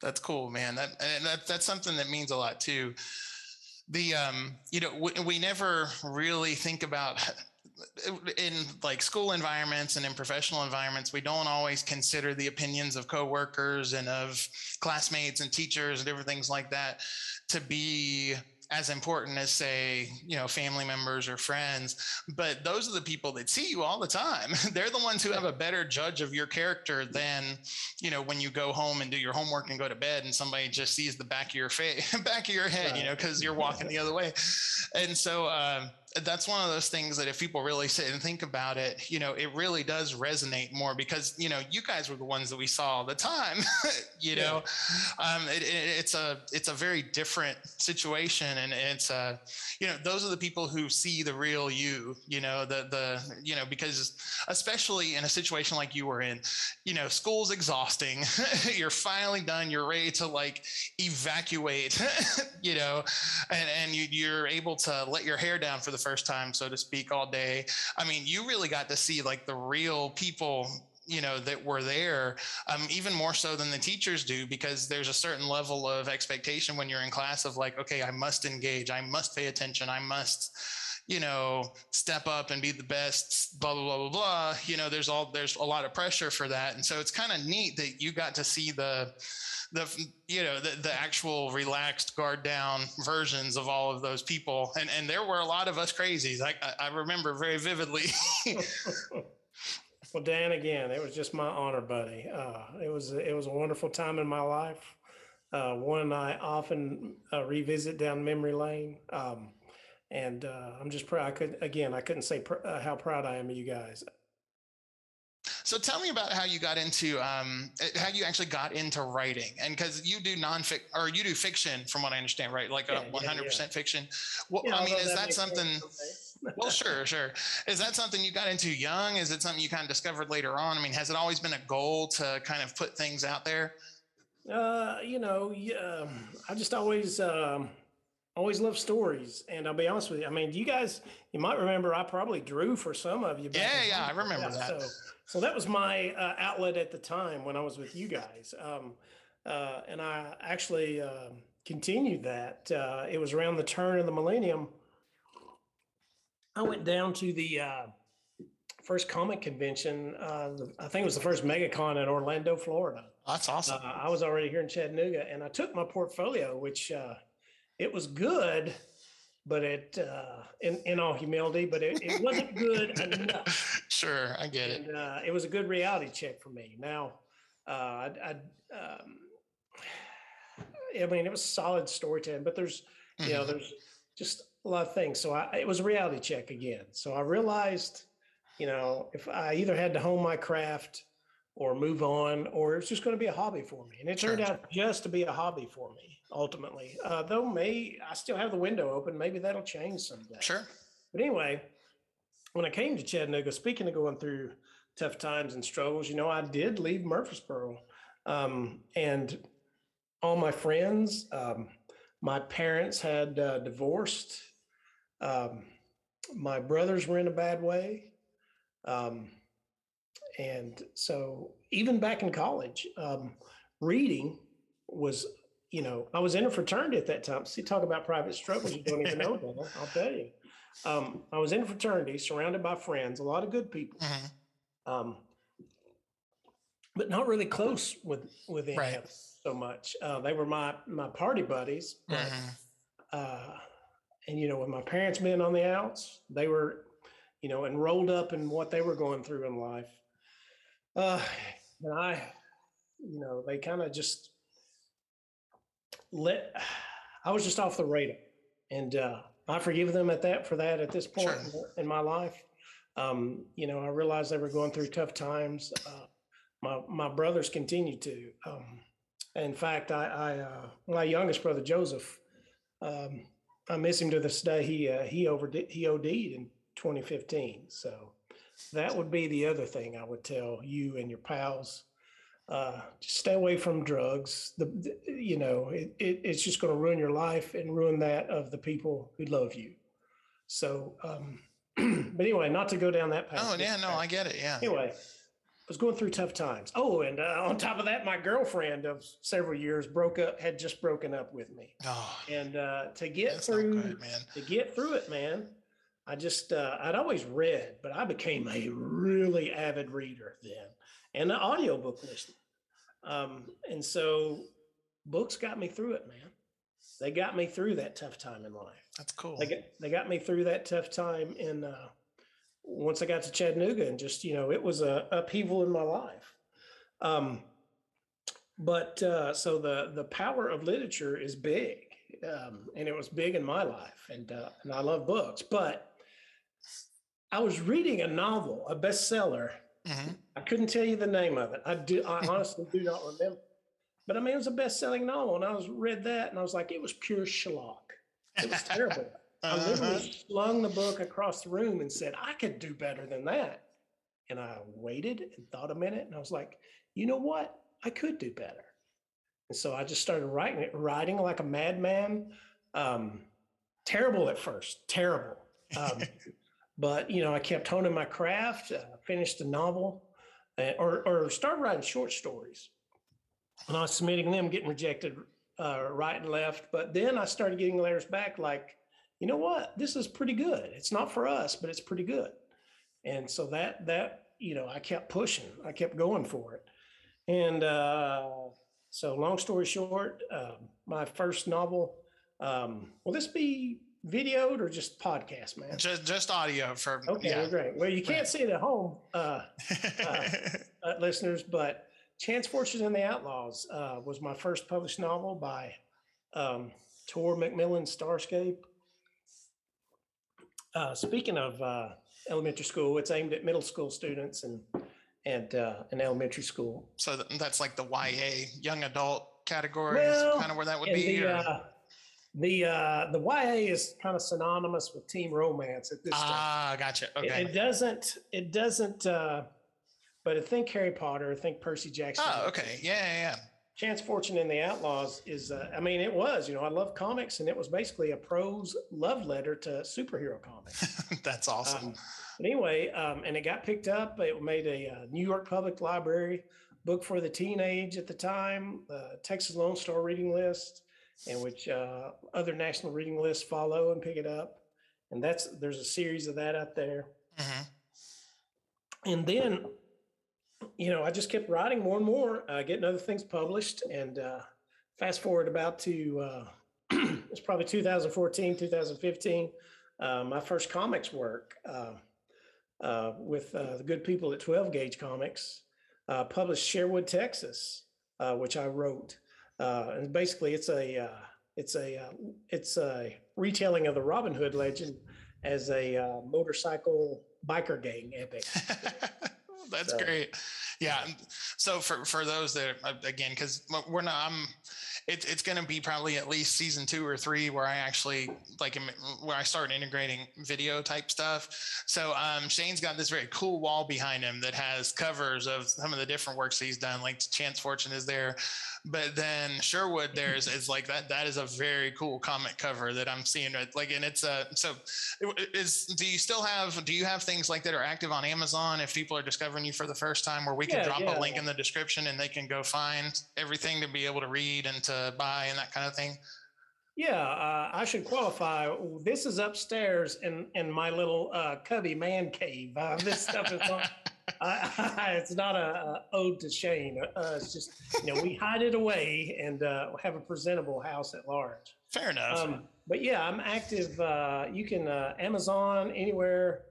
That's cool, man. That and that, that's something that means a lot too the um, you know we, we never really think about in like school environments and in professional environments we don't always consider the opinions of coworkers and of classmates and teachers and different things like that to be as important as say you know family members or friends. But those are the people that see you all the time. They're the ones who have a better judge of your character than you know when you go home and do your homework and go to bed and somebody just sees the back of your face back of your head you know because you're walking the other way. And so uh, that's one of those things that if people really sit and think about it, you know, it really does resonate more because, you know, you guys were the ones that we saw all the time, you yeah. know, um, it, it, it's a, it's a very different situation and it's, uh, you know, those are the people who see the real you, you know, the, the, you know, because especially in a situation like you were in, you know, school's exhausting, you're finally done, you're ready to like evacuate, you know, and, and you, you're able to let your hair down for the first time, so to speak, all day. I mean, you really got to see like the real people you know that were there um, even more so than the teachers do because there's a certain level of expectation when you're in class of like okay i must engage i must pay attention i must you know step up and be the best blah blah blah blah blah. You know there's all there's a lot of pressure for that. And so it's kind of neat that you got to see the the you know the, the actual relaxed guard down versions of all of those people. And and there were a lot of us crazies. I i remember very vividly. Well dan again it was just my honor buddy. Uh, it was it was a wonderful time in my life. Uh, one i often uh, revisit down memory lane. Um, and uh, i'm just proud i could again i couldn't say pr- uh, how proud i am of you guys so tell me about how you got into um, eh, how you actually got into writing, and because you do nonfic or you do fiction, from what I understand, right? Like a one hundred percent fiction. Well, I mean, is that, that something? well, sure, sure. Is that something you got into young? Is it something you kind of discovered later on? I mean, has it always been a goal to kind of put things out there? Uh, you know, yeah, I just always. Um, always love stories. And I'll be honest with you. I mean, you guys, you might remember I probably drew for some of you. Yeah, yeah, I remember that. So, so that was my uh, outlet at the time when I was with you guys. Um, uh, and I actually uh, continued that. Uh, it was around the turn of the millennium. I went down to the uh, first comic convention. Uh, I think it was the first MegaCon in Orlando, Florida. That's awesome. I was already here in Chattanooga, and I took my portfolio, which it was good but it uh, in in all humility, but it, it wasn't good enough. Sure, I get and, it. Uh, it was a good reality check for me. Now, uh, I, I, um, I mean, it was solid storytelling, but there's mm-hmm. you know mm-hmm. there's just a lot of things. So I, it was a reality check again. So I realized, you know, if I either had to hone my craft or move on, or it was just going to be a hobby for me, and it turned out just to be a hobby for me ultimately. Uh, though may I still have the window open, maybe that'll change someday. Sure. But anyway, when I came to Chattanooga, speaking of going through tough times and struggles, you know, I did leave Murfreesboro, um, and all my friends, um, my parents had uh, divorced. Um, my brothers were in a bad way. Um, and so even back in college, um, reading was you know, I was in a fraternity at that time. See, talk about private struggles you don't even know, brother. I'll tell you. Um, I was in a fraternity, surrounded by friends, a lot of good people, mm-hmm. um, but not really close with with any right. so much. Uh, they were my my party buddies, but mm-hmm. uh, and you know, with my parents being on the outs, they were you know, enrolled up in what they were going through in life. Uh, and I, you know, they kind of just let, I was just off the radar. And uh, I forgive them at that for that at this point sure. in my life. Um, you know, I realized they were going through tough times. Uh, my my brothers continued to. Um, in fact, I, I uh, my youngest brother Joseph, um, I miss him to this day. He uh, he overdid he OD'd in 2015. So that would be the other thing I would tell you and your pals. Uh, just stay away from drugs. The, the you know it, it, it's just going to ruin your life and ruin that of the people who love you. So, um, but anyway, not to go down that path. Oh yeah, no, I get it. Yeah. Anyway, I was going through tough times. Oh, and uh, on top of that, my girlfriend of several years broke up, had just broken up with me. Oh, and uh, to get through, good, to get through it, man, I just uh, I'd always read, but I became a really avid reader then, and an audiobook listener. Um, and so, books got me through it, man. They got me through that tough time in life. That's cool. They got they got me through that tough time in uh, once I got to Chattanooga and just, you know, it was a upheaval in my life. Um, but uh, so the the power of literature is big, um, and it was big in my life, and uh, and I love books. But I was reading a novel, a bestseller. Mm-hmm. I couldn't tell you the name of it. I do. I honestly do not remember. But I mean, it was a best-selling novel, and I was read that, and I was like, it was pure schlock. It was terrible. I literally uh-huh. slung the book across the room and said, I could do better than that. And I waited and thought a minute and I was like, you know what? I could do better. And so I just started writing it, writing like a madman. Um, terrible at first, terrible. Um, but you know, I kept honing my craft. Uh, finished a novel, or or started writing short stories. And I was submitting them, getting rejected uh, right and left. But then I started getting letters back like, you know what, this is pretty good. It's not for us, but it's pretty good. And so that that you know, I kept pushing. I kept going for it. And uh, so, long story short, uh, my first novel. Um, will this be videoed or just podcast, man? Just just audio for. Okay, yeah. great. Well, you can't see it at home, uh, uh, uh, listeners, but Chance Fortune and the Outlaws uh, was my first published novel by um, Tor Macmillan Starscape. Uh, speaking of uh, elementary school, it's aimed at middle school students and and uh, an elementary school. So that's like the YA young adult category, well, kind of where that would be. The, the uh, the YA is kind of synonymous with teen romance at this time. ah, gotcha. Okay. It, it, doesn't. It doesn't. Uh, but I think Harry Potter. I think Percy Jackson. Oh, okay. Yeah, yeah, yeah. Chance Fortune and the Outlaws is, uh, I mean, it was, you know, I love comics and it was basically a prose love letter to superhero comics. That's awesome. Um, but anyway, um, and it got picked up. It made a, a, uh, New York Public Library book for the teenage at the time, uh, Texas Lone Star reading list, and which uh, other national reading lists follow and pick it up. And that's, there's a series of that out there. Mm-hmm. And then you know, I just kept writing more and more, uh, getting other things published. And uh, fast forward about to, uh, it's probably 2014, 2015, uh, my first comics work uh, uh, with the good people at 12 Gauge Comics, published Sherwood, Texas, which I wrote. And basically, it's a it's a it's a retelling of the Robin Hood legend as a motorcycle biker gang epic. That's so. great. Yeah. So for for those that uh, again, because we're not, I'm it, it's going to be probably at least season two or three where I actually like where I start integrating video type stuff. So um, Shane's got this very cool wall behind him that has covers of some of the different works he's done. Like Chance Fortune is there, but then Sherwood there is, like that. That is a very cool comic cover that I'm seeing. Like, and it's a so is. Do you still have? Do you have things like that are active on Amazon? If people are discovering you for the first time, where we can yeah, drop yeah. a link in the description and they can go find everything to be able to read and to buy and that kind of thing? Yeah, uh, I should qualify. This is upstairs in in my little uh, cubby man cave. Uh, this stuff is not. it's not a, a, ode to Shane. Uh, it's just you know we hide it away and uh, have a presentable house at large. Fair enough. Um, but yeah, I'm active. Uh, you can Amazon anywhere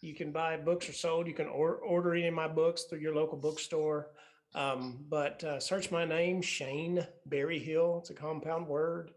You can buy books or sold. You can or, order any of my books through your local bookstore. Um, but uh, search my name, Shane Berryhill. It's a compound word.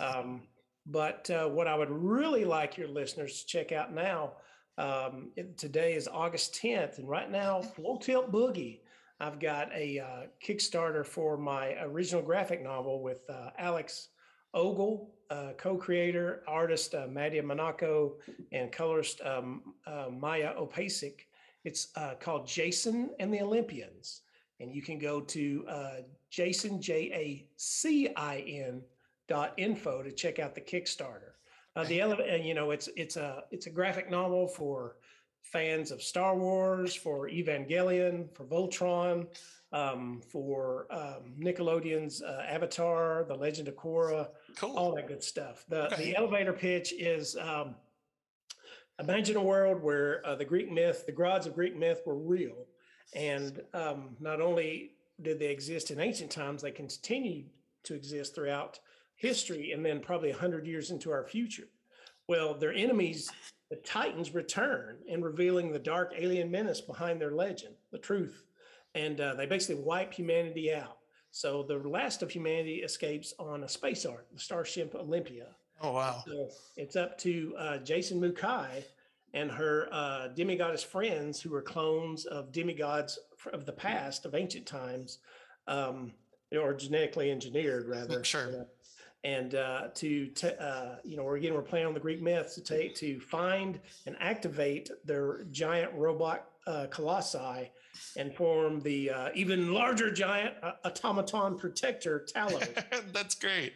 Um, but uh, what I would really like your listeners to check out now, um, it, today is August 10th, and right now, Full Tilt Boogie. I've got a uh, Kickstarter for my original graphic novel with uh, Alex Ogle, uh, co-creator, artist uh, Mattia Monaco, and colorist um, uh, Maya Opasic. It's uh, called Jacin and the Olympians, and you can go to uh, Jacin J A C I N dot info to check out the Kickstarter. Uh, the ele- you know, it's it's a it's a graphic novel for fans of Star Wars, for Evangelion, for Voltron, um, for um, Nickelodeon's uh, Avatar, The Legend of Korra, Cool. all that good stuff. The Okay. the elevator pitch is um, imagine a world where uh, the Greek myth, the gods of Greek myth, were real, and um, not only did they exist in ancient times, they continued to exist throughout history, and then probably hundred years into our future. Well, their enemies, the Titans, return and revealing the dark alien menace behind their legend, the truth, and uh, they basically wipe humanity out. So the last of humanity escapes on a space ark, the Starship Olympia. Oh wow. So it's up to uh, Jacin Mukai and her uh, demigoddess friends, who are clones of demigods of the past, of ancient times, um, or genetically engineered, rather. Sure. And uh, to, t- uh, you know, we're again, we're playing on the Greek myths to take to find and activate their giant robot uh, colossi and form the uh, even larger giant uh, automaton protector Talos. That's great.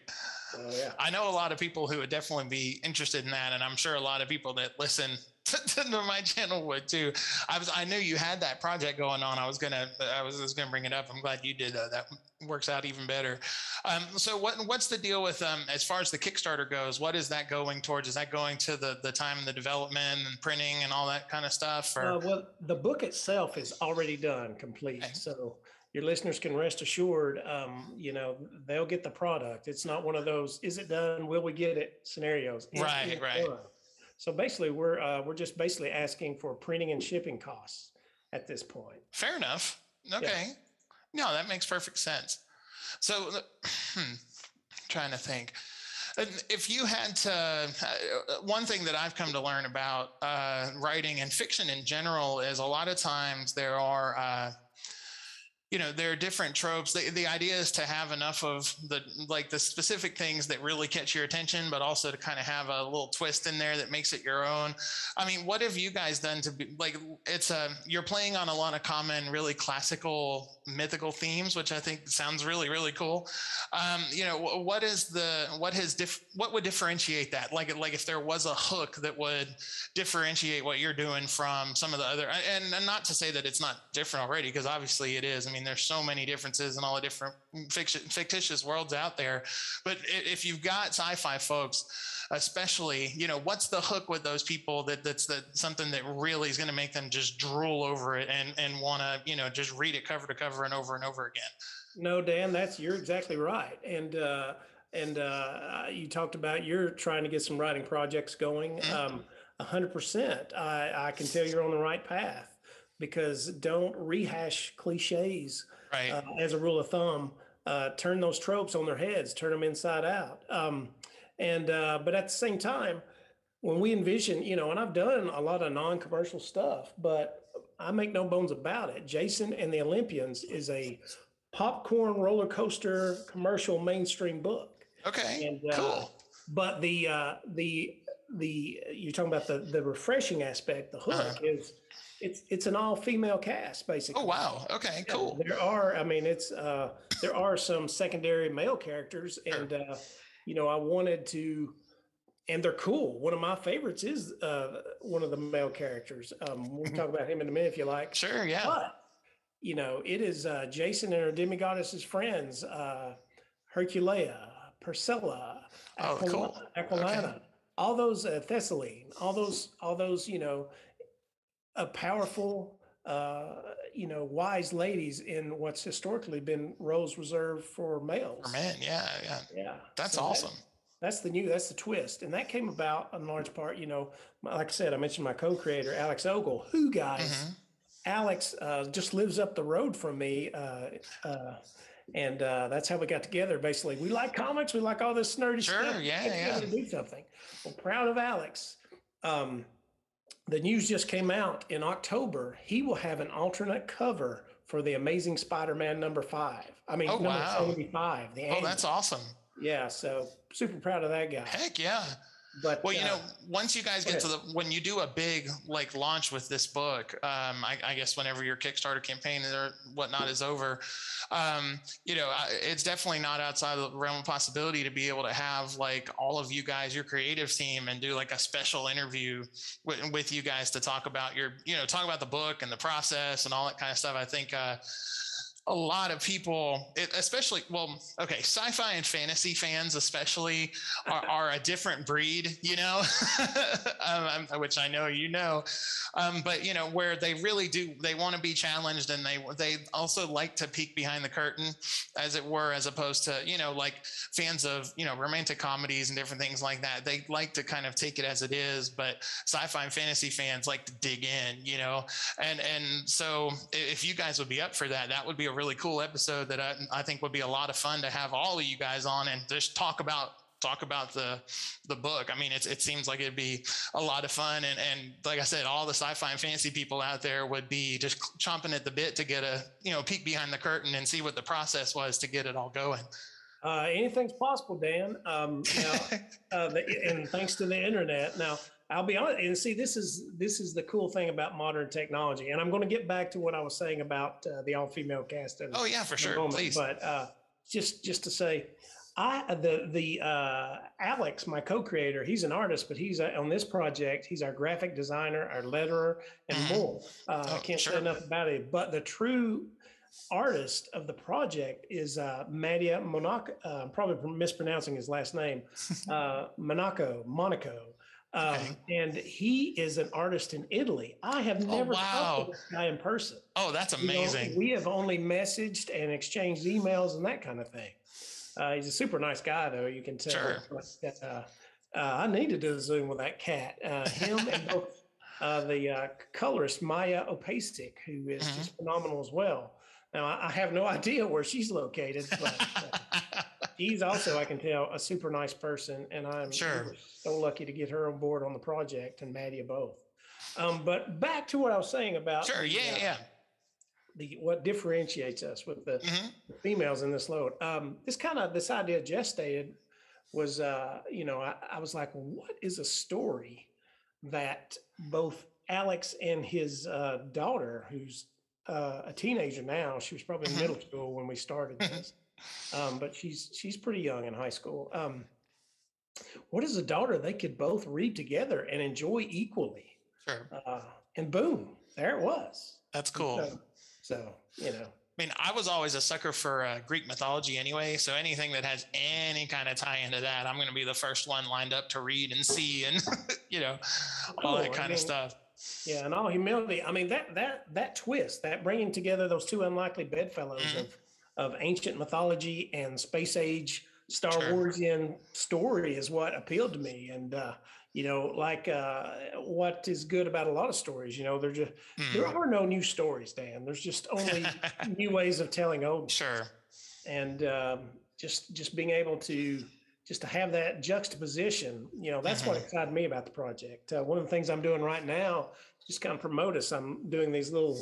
Yeah. I know a lot of people who would definitely be interested in that, and I'm sure a lot of people that listen to, my channel would too. I was, I knew you had that project going on. I was gonna, I was just gonna bring it up. I'm glad you did. Uh, that works out even better. Um, so what, what's the deal with um, as far as the Kickstarter goes? What is that going towards? Is that going to the the time and the development and printing and all that kind of stuff? Or Uh, well, the book itself is already done, complete. Okay. So your listeners can rest assured, um, you know, they'll get the product. It's not one of those "is it done? Will we get it?" scenarios. It Right, right. done. So basically, we're uh, we're just basically asking for printing and shipping costs at this point. Fair enough. Okay. No, that makes perfect sense. So, hmm, trying to think. If you had to, uh, one thing that I've come to learn about uh, writing and fiction in general is a lot of times there are, uh, you know, there are different tropes. The, the idea is to have enough of the, like the specific things that really catch your attention, but also to kind of have a little twist in there that makes it your own. I mean, what have you guys done to be like? It's a you're playing on a lot of common, really classical, mythical themes, which I think sounds really, really cool. Um, you know, what is the what has diff, what would differentiate that? Like, like if there was a hook that would differentiate what you're doing from some of the other, and, and not to say that it's not different already, because obviously it is. I mean, there's so many differences in all the different fiction, fictitious worlds out there. But if you've got sci-fi folks especially you know what's the hook with those people that that's the something that really is going to make them just drool over it and and want to you know just read it cover to cover and over and over again No, Dan, that's you're exactly right. And uh, and uh, you talked about you're trying to get some writing projects going. Mhm. Um, a hundred percent. I I can tell you're on the right path because don't rehash cliches right uh, as a rule of thumb. Uh, turn those tropes on their heads. Turn them inside out. Um, and uh, but at the same time, when we envision, you know, and I've done a lot of non-commercial stuff, but I make no bones about it. Jacin and the Olympians is a popcorn roller coaster commercial mainstream book. okay And uh, cool but the uh, the the you're talking about the the refreshing aspect. The hook Uh-huh. is it's it's an all female cast basically. oh wow okay Yeah, cool There are, I mean, it's uh, there are some secondary male characters, Sure. and uh, you know, I wanted to, and they're cool. One of my favorites is uh, one of the male characters. Um, we can talk about him in a minute if you like. sure yeah But you know, it is uh, Jacin and her demigoddess's friends, uh, Herculea, Priscilla, Oh, Aquila- cool. Aquilana, all those uh, Thessaly, all those, all those, you know, uh, powerful, uh, you know, wise ladies in what's historically been roles reserved for males. for men yeah yeah Yeah, that's so that- awesome That's the new, that's the twist. And that came about in large part, you know, like I said, I mentioned my co-creator, Alex Ogle, who guys, Mhm. Alex uh, just lives up the road from me. Uh, uh, and uh, that's how we got together. Basically, we like comics. We like all this nerdy Sure, stuff. yeah, yeah. To do something. Well, proud of Alex. Um, the news just came out in October. He will have an alternate cover for the Amazing Spider-Man number five. I mean, Oh, number wow. seventy-five. The Oh, annual. that's awesome. Yeah. So super proud of that guy. Heck yeah. But Well, you uh, know, once you guys get to the when you do a big like launch with this book, um, I, I guess whenever your Kickstarter campaign or whatnot is over, um, you know, I- it's definitely not outside of the realm of possibility to be able to have like all of you guys, your creative team, and do like a special interview with, with you guys to talk about your, you know, talk about the book and the process and all that kind of stuff. I think. Uh, a lot of people, especially, well, okay, sci-fi and fantasy fans, especially, are, are a different breed, you know, um, um, which I know you know, um, but you know where they really do, they want to be challenged, and they they also like to peek behind the curtain, as it were, as opposed to you know like fans of you know romantic comedies and different things like that. They like to kind of take it as it is, but sci-fi and fantasy fans like to dig in, you know, and and so if you guys would be up for that, that would be a really cool episode that I, I think would be a lot of fun to have all of you guys on and just talk about talk about the the book. I mean, it's, it seems like it'd be a lot of fun, and and like I said, all the sci-fi and fantasy people out there would be just chomping at the bit to get a you know peek behind the curtain and see what the process was to get it all going. Uh, anything's possible, Dan. Um, now, uh, the, and thanks to the internet. Now, I'll be honest, and see, this is this is the cool thing about modern technology. And I'm going to get back to what I was saying about uh, the all-female cast. in- oh yeah, for sure. moment, Please. But uh, just just to say, I the the uh, Alex, my co-creator, he's an artist, but he's uh, on this project. He's our graphic designer, our letterer, and Mhm. more. Uh, I Oh, can't sure. say enough about it. But the true artist of the project is uh, Mattia Monaco. Uh, I'm probably mispronouncing his last name. Uh, Monaco, Monaco. Um. And he is an artist in Italy. I have Oh, never wow. talked to this guy in person. oh, that's You know, amazing. we have only messaged and exchanged emails and that kind of thing. Uh, he's a super nice guy, though. You can tell. Sure. Uh, uh, I need to do the Zoom with that cat. Uh, him and both uh, the uh, colorist Maya Opasic, who is Mhm. just phenomenal as well. Now I, I have no idea where she's located, but uh, she's also, I can tell, a super nice person, and I'm Sure. so lucky to get her on board on the project and Maddie both. Um, but back to what I was saying about sure. the, Yeah. uh, Yeah. the what differentiates us with the, hmm the females in this load. Um, this kind of this idea gestated was uh, you know I, I was like, what is a story that both Alex and his uh, daughter, who's uh, a teenager now, she was probably in Mhm. middle school when we started Mhm. this, um, but she's she's pretty young in high school. Um, what is a daughter they could both read together and enjoy equally? Sure. Uh, and boom, there it was. That's cool. So, so you know. I mean, I was always a sucker for uh, Greek mythology anyway. So anything that has any kind of tie into that, I'm going to be the first one lined up to read and see and, you know, all that Cool. I kind of stuff. Yeah, and all humility. I mean that that that twist, that bringing together those two unlikely bedfellows Mhm. of of ancient mythology and space age Star Sure. Warsian story is what appealed to me. And uh, you know, like uh, what is good about a lot of stories, you know, they're just there Mm. are no new stories, Dan. There's just only new ways of telling old. sure. and um, just just being able to just to have that juxtaposition you know that's what Mhm. excited me about the project uh, one of the things i'm doing right now just kind of promote us i'm doing these little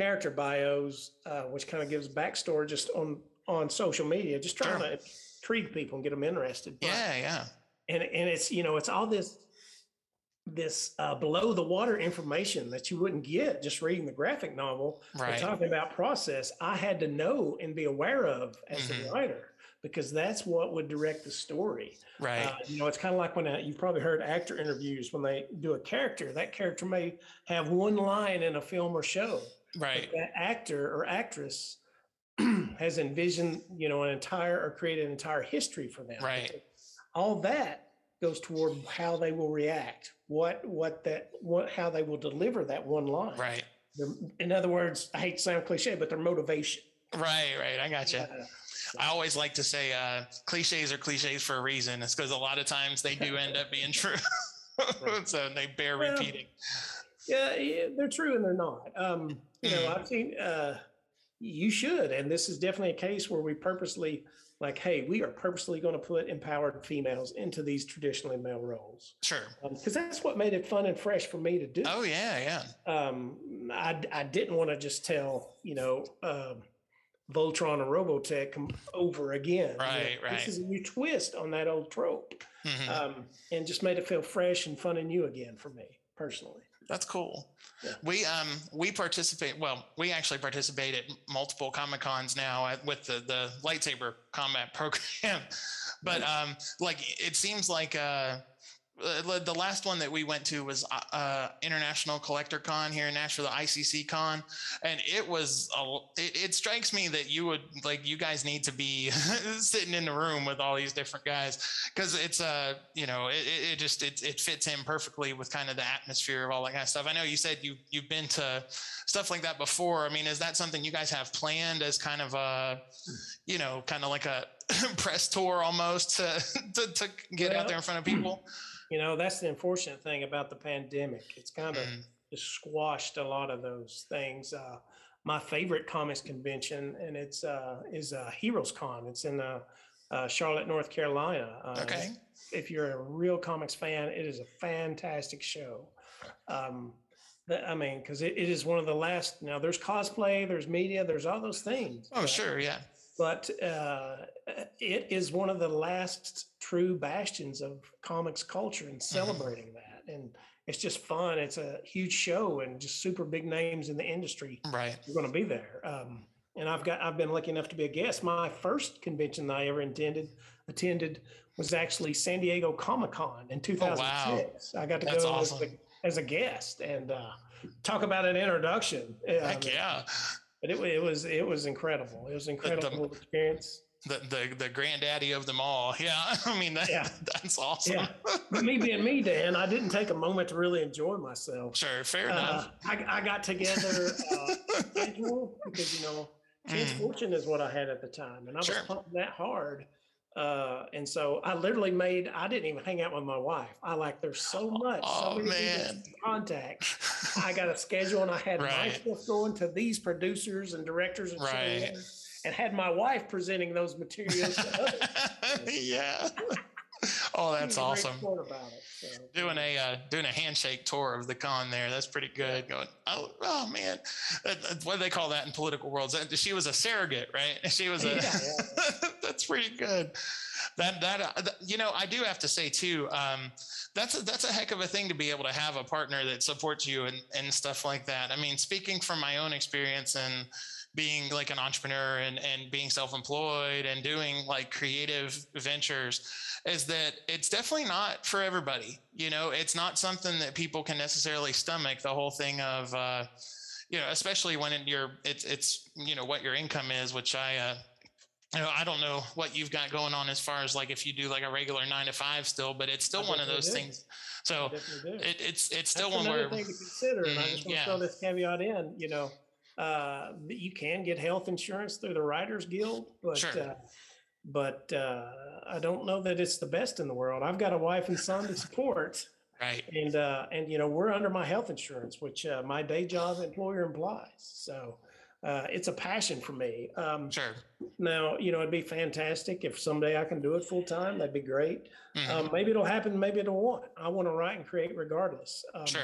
character bios uh, which kind of gives backstory just on on social media just trying Sure. to intrigue people and get them interested But- Yeah. Yeah. and and it's you know it's all this this uh, below the water information that you wouldn't get just reading the graphic novel Right. talking about process i had to know and be aware of as Mhm. a writer because that's what would direct the story Right. uh, you know it's kind of like when uh, you've probably heard actor interviews when they do a character that character may have one line in a film or show right. that actor or actress has envisioned you know an entire or created an entire history for them Right. all that goes toward how they will react what what that what how they will deliver that one line Right. In other words i hate to sound cliche but their motivation Right. Right. I got you. Uh, I always like to say uh, cliches are cliches for a reason. It's because a lot of times they do end up being true. so they bear well, repeating. Yeah, yeah, they're true and they're not. Um, you know, I've seen uh, you should, and this is definitely a case where we purposely like, hey, we are purposely going to put empowered females into these traditionally male roles. Sure. Because um, that's what made it fun and fresh for me to do. Oh yeah, yeah. Um, I I didn't want to just tell you know. Um, Voltron and Robotech over again. Right, you know, right. This is a new twist on that old trope, mm-hmm. um, and just made it feel fresh and fun and new again for me personally. That's cool. Yeah. We um we participate. Well, we actually participate at multiple comic cons now at, with the the lightsaber combat program. but um like it seems like uh uh, the last one that we went to was uh, uh, International Collector Con here in Nashville, the ICC Con, and it was. A, it, it, strikes me that you would like you guys need to be sitting in the room with all these different guys because it's a uh, you know it, it just it, it fits in perfectly with kind of the atmosphere of all that kind of stuff. I know you said you you've been to stuff like that before. I mean, is that something you guys have planned as kind of a you know kind of like a press tour almost to to, to get well, out there in front of people? You know, that's the unfortunate thing about the pandemic. It's kind of mm. squashed a lot of those things. Uh, my favorite comics convention, and it's uh, is uh, Heroes Con. It's in uh, uh, Charlotte, North Carolina. Uh, okay. If you're a real comics fan, it is a fantastic show. Um, I mean, because it, it is one of the last. Now, there's cosplay, there's media, there's all those things. Oh, sure, yeah but uh, it is one of the last true bastions of comics culture and mm-hmm. celebrating mm-hmm. that and it's just fun it's a huge show and just super big names in the industry right You're going to be there um, and i've got i've been lucky enough to be a guest my first convention that i ever attended attended was actually san diego comic-con in 2006 oh, wow. i got to That's go awesome. as, a, as, a, guest and uh, talk about an introduction Heck um, yeah but it, it was it was incredible. It was incredible the, experience. The, the the granddaddy of them all. Yeah, I mean that, yeah. that's awesome. Yeah. But me being me, Dan, I didn't take a moment to really enjoy myself. Sure, fair uh, enough. I, I got together uh, schedule because you know Chance mm. Fortune is what I had at the time, and I was sure. pumping that hard. Uh, and so I literally made, I didn't even hang out with my wife. I like, there's so much, oh, so many man. contact. I got a schedule and I had right. my stuff going to these producers and directors and right. and had my wife presenting those materials to others. yeah. oh, that's awesome. It, so. Doing a uh, doing a handshake tour of the con there. That's pretty good. Going, oh, oh man, what do they call that in political worlds? She was a surrogate, right? She was a. Yeah, yeah. That's pretty good. That that uh, you know, I do have to say too. Um, that's a, that's a heck of a thing to be able to have a partner that supports you and and stuff like that. I mean, speaking from my own experience and being like an entrepreneur and, and being self-employed and doing like creative ventures is that it's definitely not for everybody you know it's not something that people can necessarily stomach the whole thing of uh, you know especially when it, you're it's it's you know what your income is which i uh, you know, I don't know what you've got going on as far as like if you do like a regular nine to five still, but it's still I one of those do. things. So it, it's it's still That's one where thing to consider. Mm, and I mm-hmm, just want yeah. to throw this caveat in. You know, uh, you can get health insurance through the Writers Guild, but sure. uh, but uh, I don't know that it's the best in the world. I've got a wife and son to support, right? And uh, and you know we're under my health insurance, which uh, my day job employer implies. So uh, it's a passion for me. Um, sure. Now you know it'd be fantastic if someday I can do it full time. That'd be great. Mm-hmm. Um, maybe it'll happen. Maybe it won't. I want to write and create regardless. Um, sure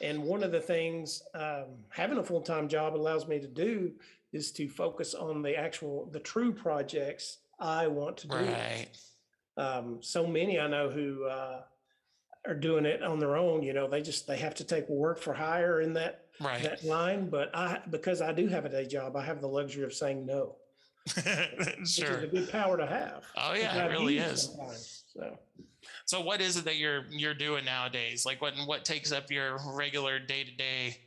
and one of the things um, having a full time job allows me to do is to focus on the actual, the true projects I want to do. Right. Um, so many I know who uh, are doing it on their own. You know, they just they have to take work for hire in that right. that line. But I, because I do have a day job, I have the luxury of saying no. sure. Which is a good power to have. Oh yeah, it really is. So. So what is it that you're you're doing nowadays? Like what what takes up your regular day to day?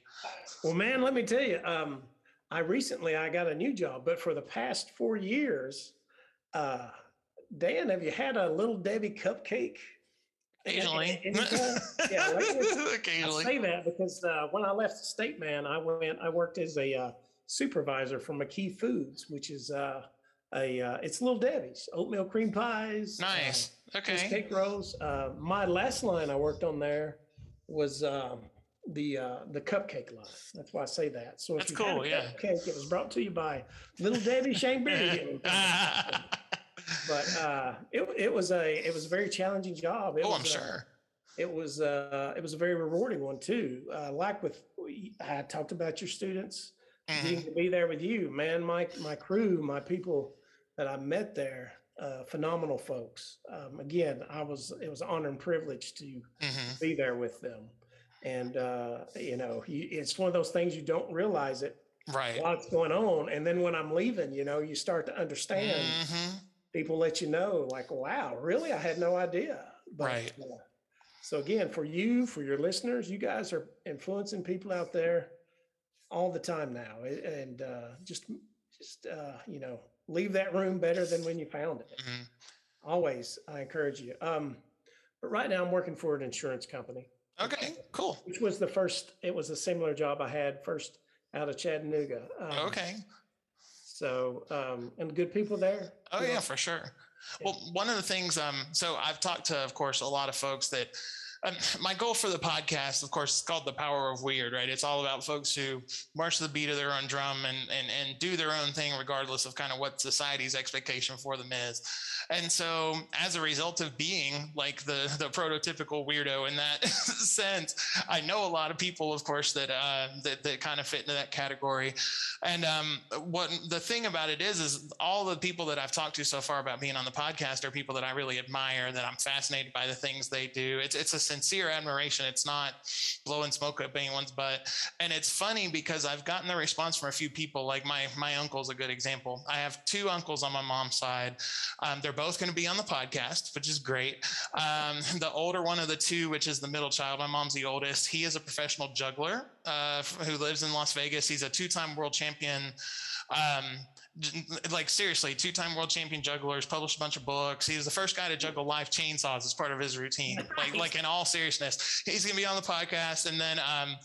Well, man, let me tell you. Um, I recently I got a new job, but for the past four years, uh, Dan, have you had a little Debbie cupcake? Occasionally. yeah, occasionally. I say that because uh, when I left the state, man, I went. I worked as a uh, supervisor for McKee Foods, which is uh, a uh, it's Little Debbie's oatmeal cream pies. Nice. Uh, okay. Cake rolls. Uh, my last line I worked on there was um, the uh, the cupcake line. That's why I say that. So if That's you cool. yeah. Cupcake, it was brought to you by Little Debbie Shane Berry. but uh, it it was a it was a very challenging job. It oh, was, I'm sure. it was uh, it was a very rewarding one too. Uh, like with I talked about your students mm-hmm. getting to be there with you, man. My my crew, my people that I met there, uh, phenomenal folks. Um, again, I was it was an honor and privilege to mm-hmm. be there with them, and uh, you know, you, it's one of those things you don't realize it right what's going on, and then when I'm leaving, you know, you start to understand. Mm-hmm. People let you know, like, wow, really, I had no idea. But, right. Uh, so again, for you, for your listeners, you guys are influencing people out there all the time now, and uh, just just uh, you know leave that room better than when you found it. Mm-hmm. Always, I encourage you. Um, but right now, I'm working for an insurance company. Okay, cool. Which was the first? It was a similar job I had first out of Chattanooga. Um, okay. So, um, and good people there. Oh yeah, know? for sure. Well, one of the things, um, so I've talked to, of course, a lot of folks that um, my goal for the podcast, of course, is called the power of weird, right? It's all about folks who march the beat of their own drum and and and do their own thing, regardless of kind of what society's expectation for them is. And so, as a result of being like the the prototypical weirdo in that sense, I know a lot of people, of course, that uh, that that kind of fit into that category. And um, what the thing about it is, is all the people that I've talked to so far about being on the podcast are people that I really admire, that I'm fascinated by the things they do. It's it's a sincere admiration. It's not blowing smoke up anyone's butt. And it's funny because I've gotten the response from a few people. Like my my uncle's a good example. I have two uncles on my mom's side. Um, they're both going to be on the podcast, which is great. Um, the older one of the two, which is the middle child, my mom's the oldest. He is a professional juggler uh, who lives in Las Vegas. He's a two-time world champion. Um, like seriously, two-time world champion jugglers, published a bunch of books. He was the first guy to juggle live chainsaws as part of his routine. Like, like in all seriousness, he's gonna be on the podcast. And then, um,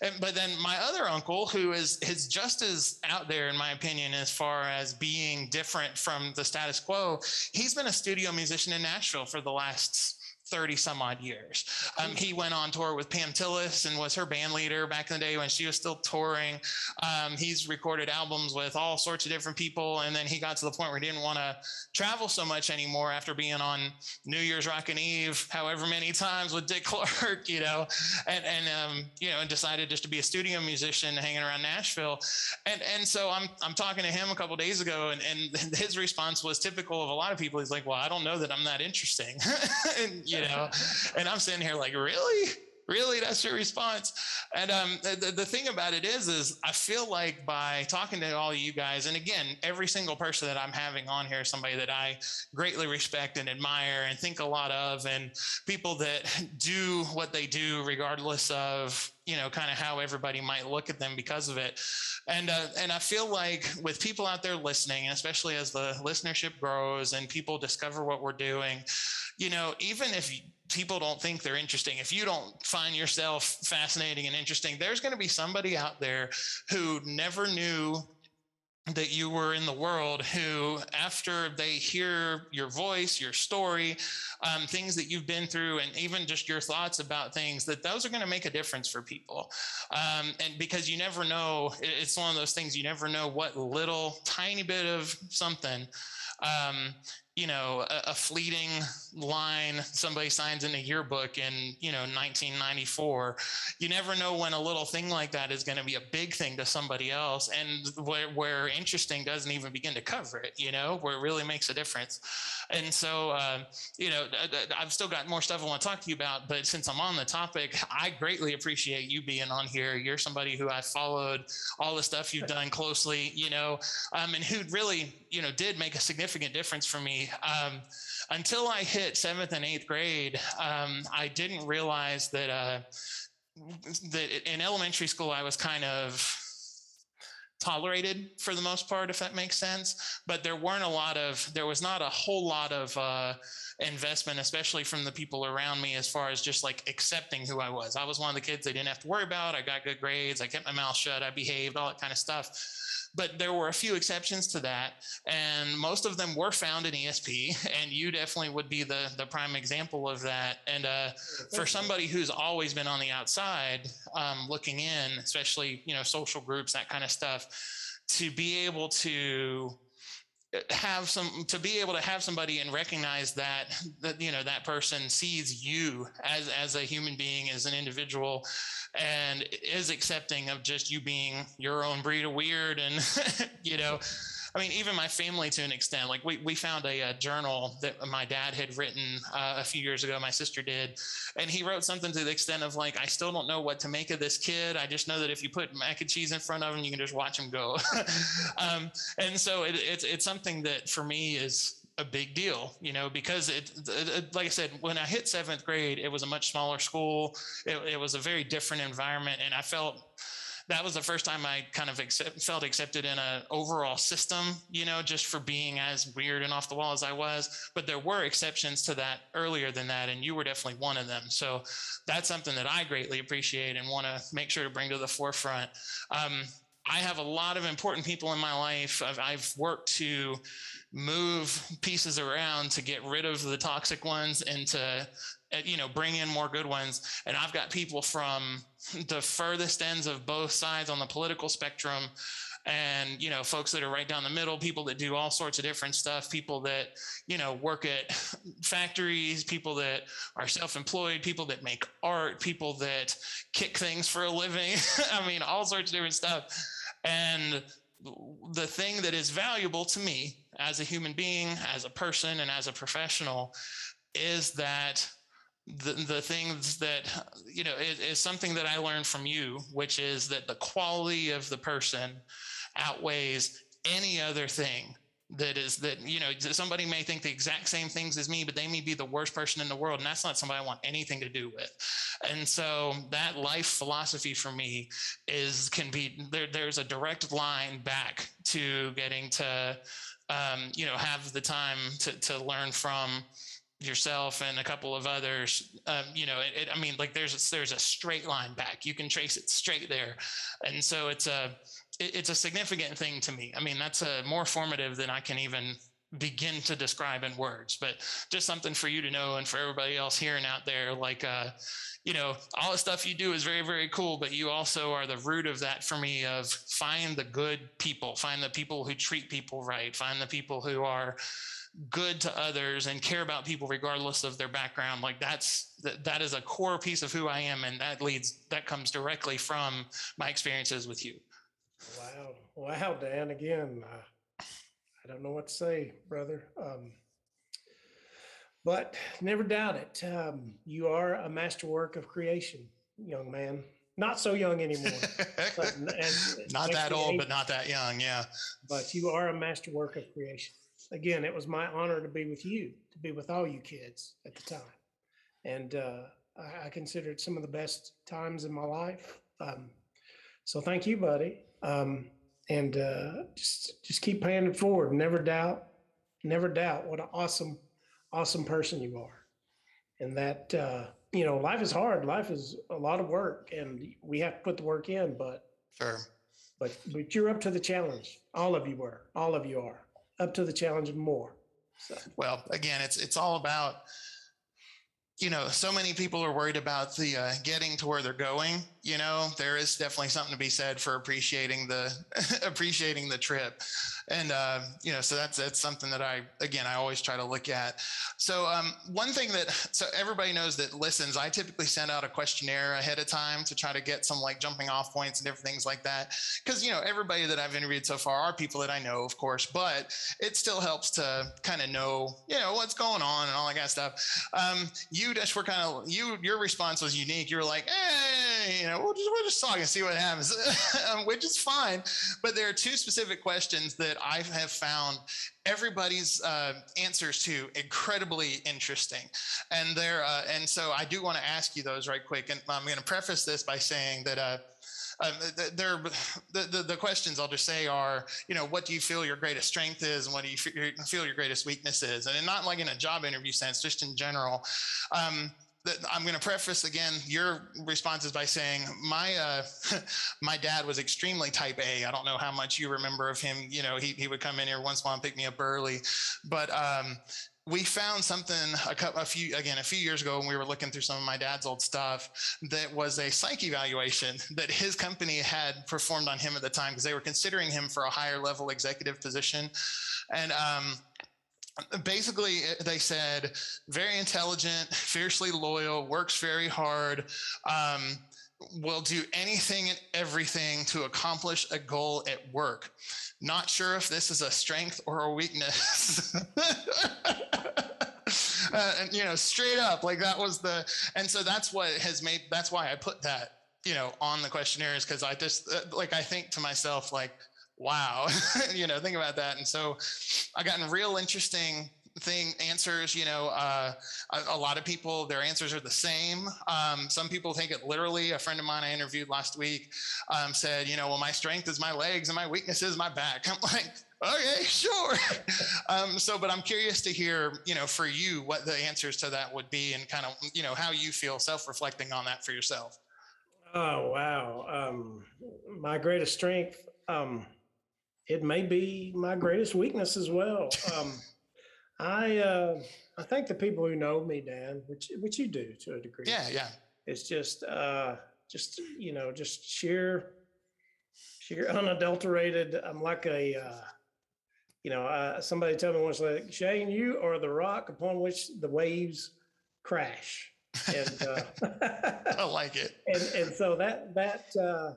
and, but then my other uncle, who is is just as out there, in my opinion, as far as being different from the status quo. He's been a studio musician in Nashville for the last 30 some odd years. Um, he went on tour with Pam Tillis and was her band leader back in the day when she was still touring. Um, he's recorded albums with all sorts of different people. And then he got to the point where he didn't want to travel so much anymore after being on New Year's Rockin' Eve, however many times with Dick Clark, you know, and, and um, you know, and decided just to be a studio musician hanging around Nashville. And, and so I'm, I'm talking to him a couple days ago and, and his response was typical of a lot of people. He's like, well, I don't know that I'm that interesting. and, you you know? And I'm sitting here like, really? Really? That's your response? And um, the, the thing about it is, is I feel like by talking to all you guys, and again, every single person that I'm having on here is somebody that I greatly respect and admire and think a lot of, and people that do what they do regardless of you know kind of how everybody might look at them because of it and uh, and i feel like with people out there listening and especially as the listenership grows and people discover what we're doing you know even if people don't think they're interesting if you don't find yourself fascinating and interesting there's going to be somebody out there who never knew that you were in the world who, after they hear your voice, your story, um, things that you've been through, and even just your thoughts about things, that those are going to make a difference for people. Um, and because you never know, it's one of those things you never know what little tiny bit of something um, you know, a, a, fleeting line somebody signs in a yearbook in, you know, 1994. You never know when a little thing like that is going to be a big thing to somebody else. And where, where, interesting doesn't even begin to cover it, you know, where it really makes a difference. And so, uh, you know, I've still got more stuff I want to talk to you about, but since I'm on the topic, I greatly appreciate you being on here. You're somebody who I followed all the stuff you've done closely, you know, um, and who really, you know, did make a significant difference for me um, until I hit seventh and eighth grade, um, I didn't realize that uh, that in elementary school I was kind of tolerated for the most part, if that makes sense. But there weren't a lot of, there was not a whole lot of uh, investment, especially from the people around me, as far as just like accepting who I was. I was one of the kids they didn't have to worry about. I got good grades. I kept my mouth shut. I behaved, all that kind of stuff. But there were a few exceptions to that, and most of them were found in ESP. And you definitely would be the the prime example of that. And uh, for somebody who's always been on the outside, um, looking in, especially you know social groups, that kind of stuff, to be able to have some to be able to have somebody and recognize that that you know that person sees you as as a human being as an individual and is accepting of just you being your own breed of weird and you know I mean, even my family to an extent. Like we we found a, a journal that my dad had written uh, a few years ago. My sister did, and he wrote something to the extent of like, I still don't know what to make of this kid. I just know that if you put mac and cheese in front of him, you can just watch him go. um, and so it, it's it's something that for me is a big deal, you know, because it, it, like I said, when I hit seventh grade, it was a much smaller school. It, it was a very different environment, and I felt that was the first time I kind of accept, felt accepted in an overall system, you know, just for being as weird and off the wall as I was. But there were exceptions to that earlier than that, and you were definitely one of them. So that's something that I greatly appreciate and want to make sure to bring to the forefront. Um, I have a lot of important people in my life. I've, I've, worked to move pieces around to get rid of the toxic ones and to Uh, you know bring in more good ones. And i've got people from the furthest ends of both sides on the political spectrum and you know folks that are right down the middle people that do all sorts of different stuff people that you know work at factories people that are self-employed people that make art people that kick things for a living. I mean all sorts of different stuff. And the thing that is valuable to me as a human being as a person and as a professional is that the, the things that you know is, is something that i learned from you which is that the quality of the person outweighs any other thing that is that you know somebody may think the exact same things as me but they may be the worst person in the world and that's not somebody i want anything to do with. And so that life philosophy for me is can be there there's a direct line back to getting to um, you know have the time to, to learn from yourself and a couple of others um, you know it, it, i mean like there's a, there's a straight line back. You can trace it straight there. And so it's a it, it's a significant thing to me. I mean that's a more formative than i can even begin to describe in words but just something for you to know and for everybody else hearing out there like uh you know all the stuff you do is very very cool but you also are the root of that for me of find the good people find the people who treat people right find the people who are good to others and care about people regardless of their background like that's that, that is a core piece of who i am and that leads that comes directly from my experiences with you. Wow. Wow dan again uh, i don't know what to say brother um, but never doubt it. Um, you are a masterwork of creation young man. Not so young anymore. Not that old but not that young yeah. But you are a masterwork of creation again, it was my honor to be with you, to be with all you kids at the time. And uh, I, I consider it some of the best times in my life. Um, so thank you, buddy. Um, and uh, just just keep paying it forward. Never doubt, never doubt what an awesome, awesome person you are. And that uh, you know, life is hard. Life is a lot of work, and we have to put the work in. But sure. But but you're up to the challenge. All of you were. All of you are up to the challenge more. So. Well, again, it's it's all about you know, so many people are worried about the uh, getting to where they're going. You know, there is definitely something to be said for appreciating the appreciating the trip, and uh, you know, so that's that's something that I again I always try to look at. So um, one thing that so everybody knows that listens, I typically send out a questionnaire ahead of time to try to get some like jumping off points and different things like that. Because you know, everybody that I've interviewed so far are people that I know, of course, but it still helps to kind of know you know what's going on and all that kind of stuff. Um, you just were kind of you your response was unique. You were like, hey, you know, we'll just, we'll just talk and see what happens, which is fine. But there are two specific questions that I have found everybody's uh, answers to incredibly interesting, and there. Uh, and so I do want to ask you those right quick. And I'm going to preface this by saying that. Uh, um, the, the, the, questions I'll just say are, you know, what do you feel your greatest strength is, and what do you feel your greatest weakness is, and not like in a job interview sense, just in general. Um, I'm going to preface again your responses by saying my uh, my dad was extremely type A. I don't know how much you remember of him. You know, he he would come in here once in a while and pick me up early, but um, we found something a, couple, a few again a few years ago when we were looking through some of my dad's old stuff that was a psych evaluation that his company had performed on him at the time because they were considering him for a higher level executive position and um, basically they said very intelligent fiercely loyal works very hard um, will do anything and everything to accomplish a goal at work. Not sure if this is a strength or a weakness. Uh, and you know straight up like that was the and so that's what has made that's why i put that you know on the questionnaires because i just uh, like i think to myself like wow. You know think about that. And so i gotten real interesting thing answers you know uh, a, a, lot of people their answers are the same. Um, some people take it literally. A friend of mine i interviewed last week um, said you know well my strength is my legs and my weakness is my back. I'm like okay sure. Um, so but i'm curious to hear you know for you what the answers to that would be and kind of you know how you feel self-reflecting on that for yourself. Oh wow. Um, my greatest strength um, it may be my greatest weakness as well. Um, I uh, I think the people who know me, Dan, which which you do to a degree. Yeah, yeah. It's just uh, just you know just sheer sheer unadulterated. I'm like a uh, you know uh, somebody told me once like Shane, you are the rock upon which the waves crash. And uh, I like it. And and so that that uh,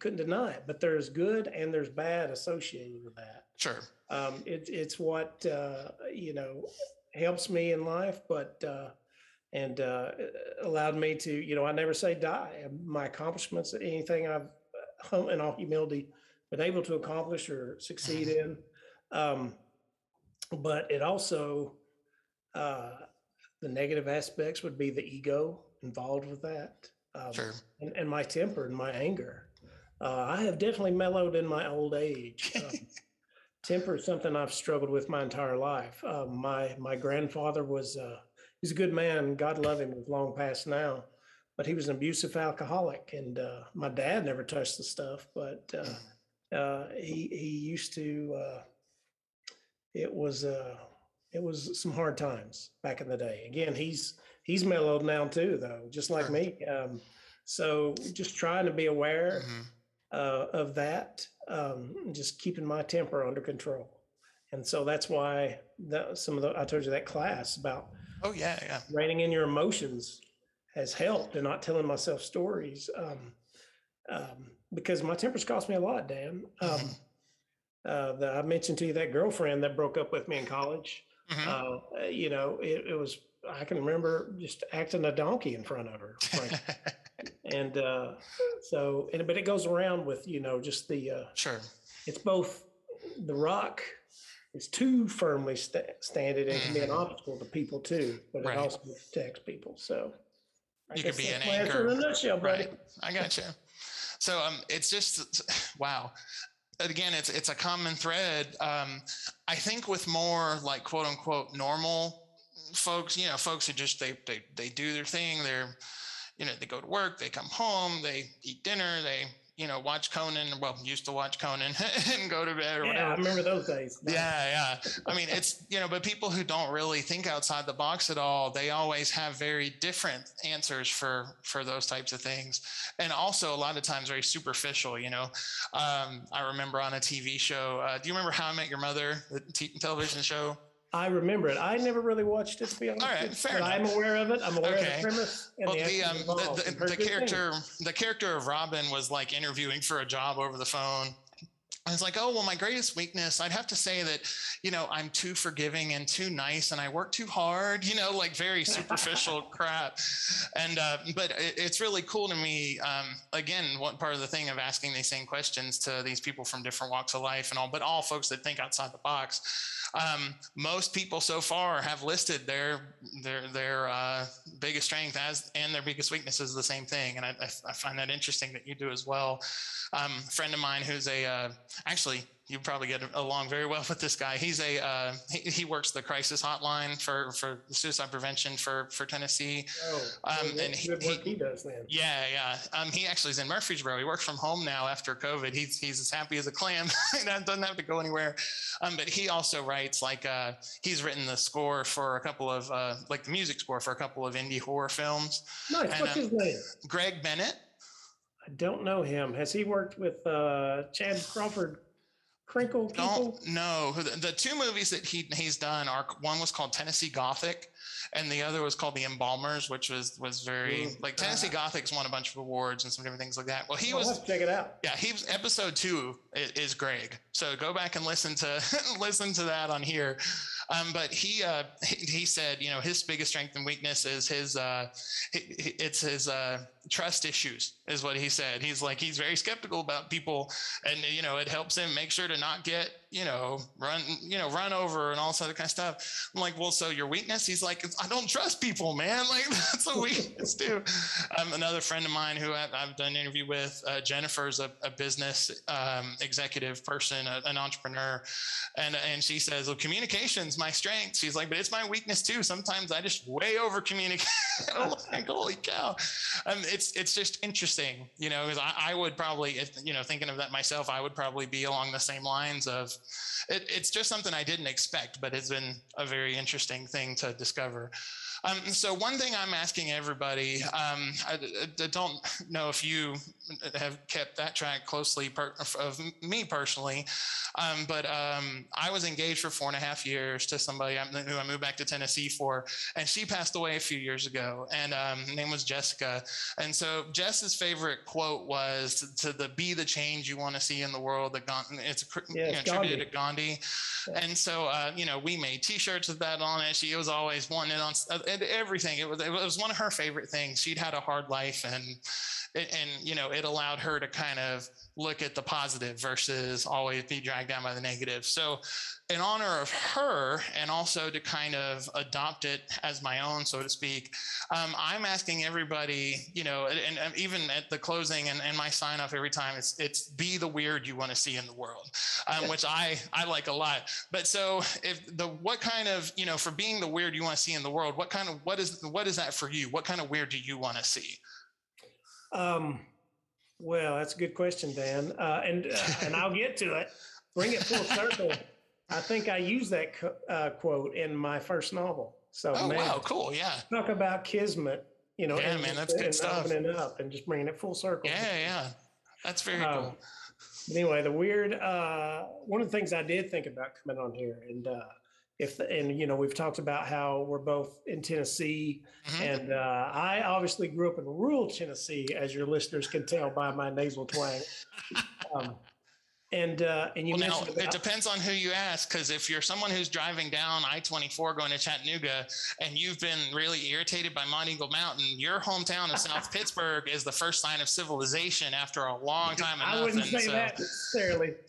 couldn't deny it, but there's good and there's bad associated with that. Sure. Um, it, it's what uh, you know helps me in life, but uh, and uh, allowed me to you know I never say die. My accomplishments, anything I've uh, in all humility been able to accomplish or succeed in, um, but it also uh, the negative aspects would be the ego involved with that, um, sure. and, and my temper and my anger. Uh, I have definitely mellowed in my old age. Um, temper is something I've struggled with my entire life. Uh, my my grandfather was uh, he's a good man. God love him. He's long past now, but he was an abusive alcoholic. And uh, my dad never touched the stuff, but uh, mm. uh, he he used to. Uh, it was it was some hard times back in the day. Again, he's he's mellowed now too, though, just like me. Um, so just trying to be aware. Mm-hmm uh, of that, um, just keeping my temper under control. And so that's why that, some of the, I told you that class about, oh, yeah, yeah. Reining in your emotions has helped and not telling myself stories. Um, um, because my temper's cost me a lot, Dan. Um, mm-hmm. uh, the, I mentioned to you that girlfriend that broke up with me in college. Mm-hmm. Uh, you know, it, it was, I can remember just acting a donkey in front of her. and uh, so and but it goes around with you know just the uh, sure. it's both the rock is too firmly st- standing and can be an mm-hmm. obstacle to people too but right. it also protects people so. I you could be an anchor in a nutshell buddy. right. I got you. So um it's just wow. Again it's it's a common thread. Um i think with more like quote unquote normal folks you know folks who just they they, they do their thing. They're you know, they go to work, they come home, they eat dinner, they, you know, watch Conan, well, used to watch Conan and go to bed or yeah, whatever. I remember those days. Yeah, yeah. I mean, it's, you know, but people who don't really think outside the box at all, they always have very different answers for for those types of things. And also a lot of times very superficial, you know. Um, I remember on a TV show, uh, do you remember How I Met Your Mother, the t- television show? I remember it. I never really watched it to be honest. All right, fair enough. I'm aware of it. I'm aware okay. of the premise. well, the, the, um, the, the, the character, things. the character of Robin was like interviewing for a job over the phone, I was like, oh, well, my greatest weakness, I'd have to say that, you know, I'm too forgiving and too nice and I work too hard, you know, like very superficial crap. And, uh, but it, it's really cool to me. Um, again, what part of the thing of asking these same questions to these people from different walks of life and all, but all folks that think outside the box. Um, most people so far have listed their their their uh, biggest strength as and their biggest weakness is the same thing, and I, I find that interesting that you do as well. Um, a friend of mine who's a uh, actually you probably get along very well with this guy. He's a uh, he, he, works the crisis hotline for for suicide prevention for for Tennessee. Oh, um, and he, he, he, does then. Yeah, yeah. Um, he actually is in Murfreesboro. He works from home now after COVID. He's he's as happy as a clam. he doesn't have to go anywhere. Um, but he also writes like uh, he's written the score for a couple of uh, like the music score for a couple of indie horror films. Nice. And, What's his name? Greg Bennett. I don't know him. Has he worked with uh, Chad Crawford? Kinkle people? Don't know. The, the two movies that he he's done are one was called Tennessee Gothic, and the other was called The Embalmers, which was was very like Tennessee uh, Gothic's won a bunch of awards and some different things like that. Well, he was check it out. Yeah, he was episode two is, is Greg. So go back and listen to listen to that on here. Um, but he, uh, he, he said, you know, his biggest strength and weakness is his uh, it's his uh, trust issues, is what he said. He's like he's very skeptical about people, and you know, it helps him make sure to not get you know, run, you know, run over and all this other kind of stuff. I'm like, well, so your weakness? He's like, I don't trust people, man. Like that's a weakness too. Um, another friend of mine who I've, I've done an interview with, uh, Jennifer's a, a business um, executive person, a, an entrepreneur, and and she says, well, communication's my strength. She's like, but it's my weakness too. Sometimes I just way over communicate. like, holy cow! Um, it's it's just interesting, you know, because I, I would probably, if, you know, thinking of that myself, I would probably be along the same lines of it, it's just something I didn't expect, but it's been a very interesting thing to discover. Um, so one thing I'm asking everybody, um, I, I, don't know if you have kept that track closely per, of me personally, um, but um, I was engaged for four and a half years to somebody who I moved back to Tennessee for, and she passed away a few years ago, and um, her name was Jessica. And so Jess's favorite quote was to, the "Be the change you want to see in the world." That it's yeah, you know, attributed to Gandhi, and so uh, you know we made T-shirts with that on it. She was always wanting it on uh, everything. It was it was one of her favorite things. She'd had a hard life, and and you know it allowed her to kind of look at the positive versus always be dragged down by the negative. So in honor of her and also to kind of adopt it as my own so to speak um, i'm asking everybody you know and, and even at the closing and, and, my sign off every time it's it's be the weird you want to see in the world um, which i i like a lot. But so if the what kind of you know for being the weird you want to see in the world what kind of what is what is that for you? What kind of weird do you want to see um, well, that's a good question, Dan. Uh, and uh, and I'll get to it. Bring it full circle. I think I used that uh, quote in my first novel. So, oh man, wow, cool, yeah. Talk about kismet, you know. Yeah, man, that's good stuff. Opening up and just bringing it full circle. Yeah, yeah, that's very um, cool. Anyway, the weird. Uh, one of the things I did think about coming on here, and uh, if and you know we've talked about how we're both in Tennessee, mm-hmm. and uh, I obviously grew up in rural Tennessee, as your listeners can tell by my nasal twang. um, and uh, and you well, now, about- it depends on who you ask, because if you're someone who's driving down I-24 going to Chattanooga, and you've been really irritated by Monteagle Mountain, your hometown of South Pittsburg is the first sign of civilization after a long time. I wouldn't say so. that necessarily.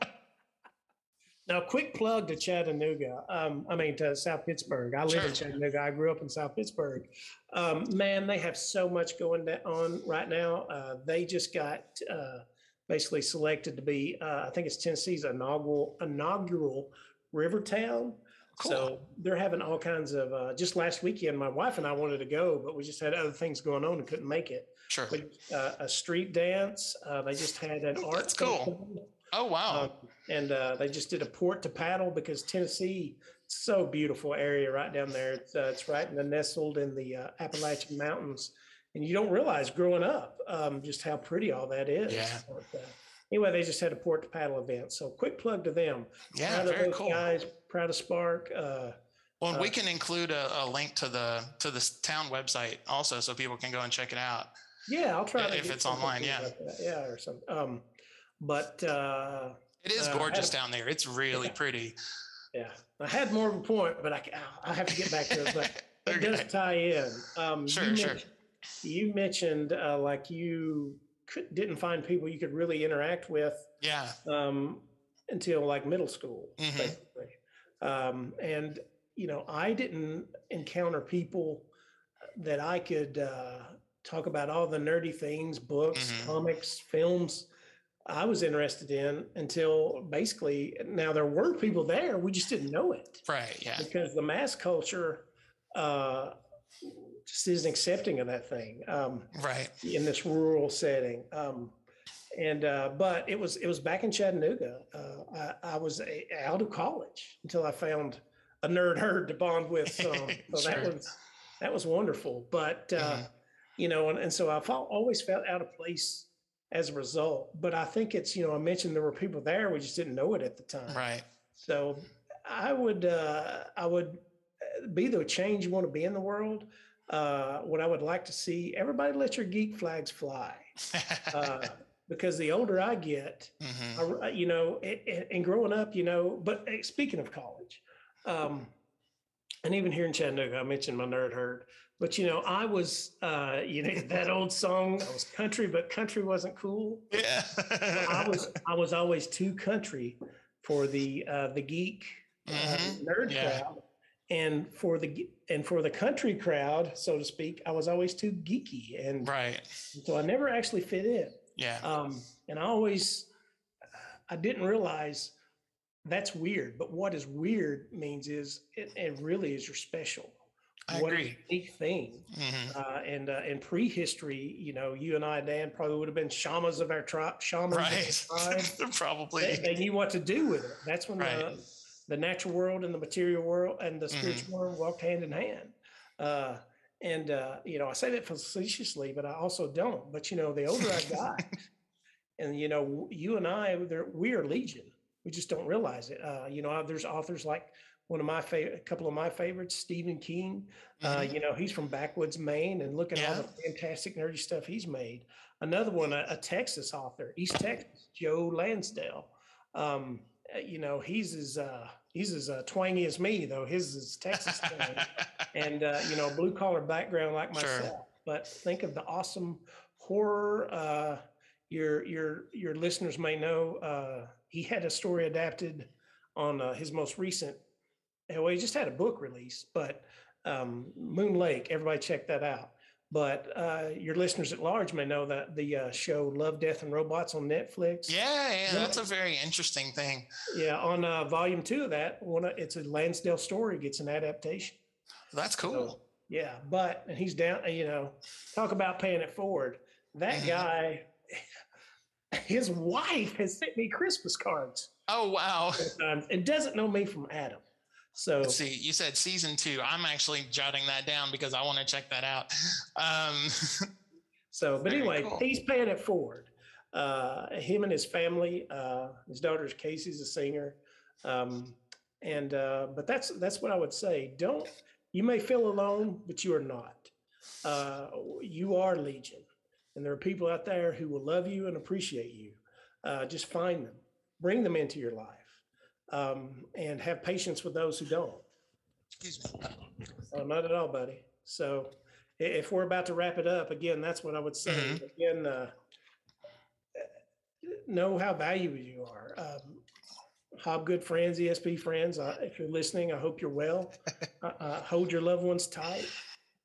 uh, now, quick plug to Chattanooga. Um, I mean, to South Pittsburg. I live sure. in Chattanooga. I grew up in South Pittsburg. Um, man, they have so much going on right now. Uh, they just got uh, basically selected to be, uh, I think it's Tennessee's inaugural inaugural river town. Cool. So they're having all kinds of. Uh, just last weekend, my wife and I wanted to go, but we just had other things going on and couldn't make it. Sure. But, uh, a street dance. Uh, they just had an art. That's cool. Oh wow! Um, and uh, they just did a port to paddle because Tennessee, so beautiful area right down there. It's, uh, it's right in the nestled in the uh, Appalachian Mountains, and you don't realize growing up um, just how pretty all that is. Yeah. But, uh, anyway, they just had a port to paddle event. So quick plug to them. Yeah, proud very cool. Guys, proud of Spark. Uh, well, we uh, can include a, a link to the to the town website also, so people can go and check it out. Yeah, I'll try if it's online. Yeah, yeah, or something. Um, but uh, it is gorgeous down there. It's really yeah. pretty. Yeah, I had more of a point, but I I have to get back to it. But it does tie in. Um, sure, you sure. Mentioned, you mentioned uh, like you could, didn't find people you could really interact with. Yeah. Um, until like middle school, mm-hmm. basically. Um, and you know, I didn't encounter people that I could uh, talk about all the nerdy things, books, mm-hmm. comics, films. I was interested in until basically now there were people there, we just didn't know it. Right. Yeah. Because the mass culture uh, just isn't accepting of that thing. Um, right. In this rural setting. Um, and uh, but it was it was back in Chattanooga. Uh, I, I, was a, out of college until I found a nerd herd to bond with. So, so sure. that was that was wonderful. But uh, mm-hmm. you know, and, and so I always felt out of place as a result. But I think it's you know I mentioned there were people there we just didn't know it at the time. Right. So I would uh, I would uh, be the change you want to be in the world. Uh, what I would like to see everybody let your geek flags fly. Uh, because the older I get, mm-hmm. I, you know, and, and, growing up, you know, but eh, speaking of college, um, and even here in Chattanooga, I mentioned my nerd herd, but you know, I was, uh, you know, that old song, I was country, but country wasn't cool. Yeah. I was, I was always too country for the, uh, the geek uh, mm-hmm. nerd yeah. crowd. And for the and for the country crowd, so to speak, I was always too geeky, and right. So I never actually fit in. Yeah. Um, and I always, I didn't realize that's weird. But what is weird means is it, it really is your special. I what agree. a unique thing. Mm-hmm. Uh, and uh, in prehistory, you know, you and I, Dan, probably would have been shamans of our tribe. Shamans right. tribe. probably. They, they, knew what to do with it. That's when right. the, the natural world and the material world and the mm-hmm. spiritual mm-hmm. world walked hand in hand. Uh, and uh, you know, I say that facetiously, but I also don't. But you know, the older I got, and you know, you and I, we are legion. We just don't realize it. Uh, you know, there's authors like one of my favorite, a couple of my favorites, Stephen King. Uh, mm-hmm. You know, he's from backwoods Maine, and look at yeah. all the fantastic nerdy stuff he's made. Another one, a, a Texas author, East Texas, Joe Lansdale. Um, uh, you know, he's as uh, he's as uh, twangy as me, though his is Texas twang, and uh, you know, blue collar background like myself. Sure. But think of the awesome horror. Uh, your your your listeners may know uh, he had a story adapted on uh, his most recent. Well, he just had a book release, but um, Moon Lake. Everybody check that out. But uh, your listeners at large may know that the uh, show Love, Death, and Robots on Netflix. Yeah, yeah, that's a very interesting thing. Yeah, on uh, volume two of that, one it's a Lansdale story gets an adaptation. That's cool. So, yeah, but and he's down. You know, talk about paying it forward. That mm-hmm. guy, his wife has sent me Christmas cards. Oh wow! And doesn't know me from Adam. So Let's see, you said season two. I'm actually jotting that down because I want to check that out. Um, so, but anyway, cool. he's paying it forward. Uh, him and his family. Uh, his daughter's Kasey's a singer, um, and uh, but that's that's what I would say. Don't you may feel alone, but you are not. Uh, you are legion, and there are people out there who will love you and appreciate you. Uh, just find them, bring them into your life um, and have patience with those who don't. Excuse me. Uh, not at all, buddy. So if we're about to wrap it up, again, that's what I would say. Mm-hmm. Again, uh, know how valuable you are. Um, Hobgood friends, ESP friends, uh, if you're listening, I hope you're well. Uh, uh, hold your loved ones tight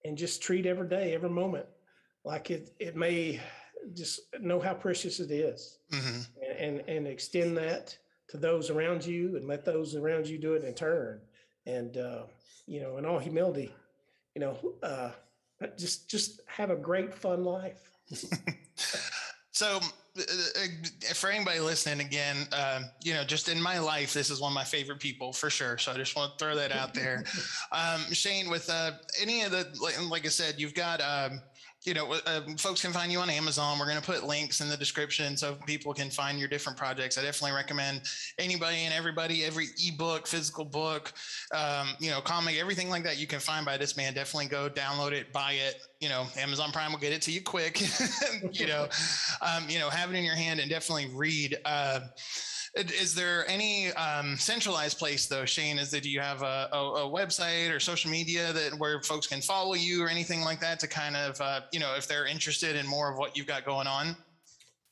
and just treat every day, every moment like it, it may just know how precious it is mm-hmm. and, and, and extend that to those around you and let those around you do it in turn. And, uh, you know, in all humility, you know, uh, just, just have a great fun life. so uh, uh, for anybody listening again, uh, you know, just in my life, this is one of my favorite people for sure. So I just want to throw that out there. Um, Shane, with uh, any of the, like, like, I said, you've got, um, you know, uh, folks can find you on Amazon. We're going to put links in the description so people can find your different projects. I definitely recommend anybody and everybody, every ebook, physical book, um, you know, comic, everything like that you can find by this man. Definitely go download it, buy it. You know, Amazon Prime will get it to you quick. you know, um, you know, have it in your hand and definitely read. Uh, is there any um, centralized place though, Shane? Is that do you have a, a, a, website or social media that where folks can follow you or anything like that to kind of uh, you know if they're interested in more of what you've got going on?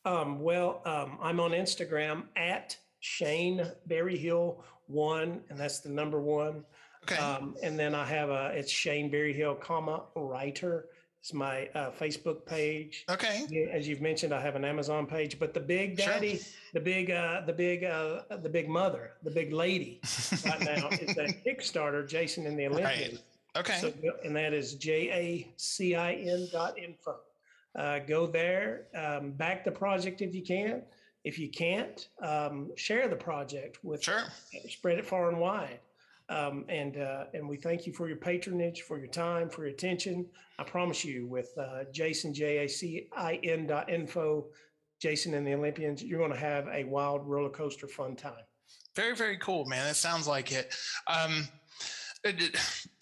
Um, well, um, I'm on Instagram at Shane Berryhill one, and that's the number one. Okay. Um, and then I have a it's Shane Berryhill, comma writer it's my uh, Facebook page. Okay. As you've mentioned, I have an Amazon page, but the big daddy, sure. the big, uh, the big, uh, the big mother, the big lady right now is that Kickstarter, Jacin and the Olympians. Right. Okay. So, and that is J A C I N dot info. Uh, go there, um, back the project if you can. If you can't, um, share the project with, sure. spread it far and wide. Um, and uh, and we thank you for your patronage, for your time, for your attention. I promise you, with uh, Jacin J A C I N dot info, Jacin and the Olympians, you're going to have a wild roller coaster fun time. Very very cool, man. That sounds like it. Um, it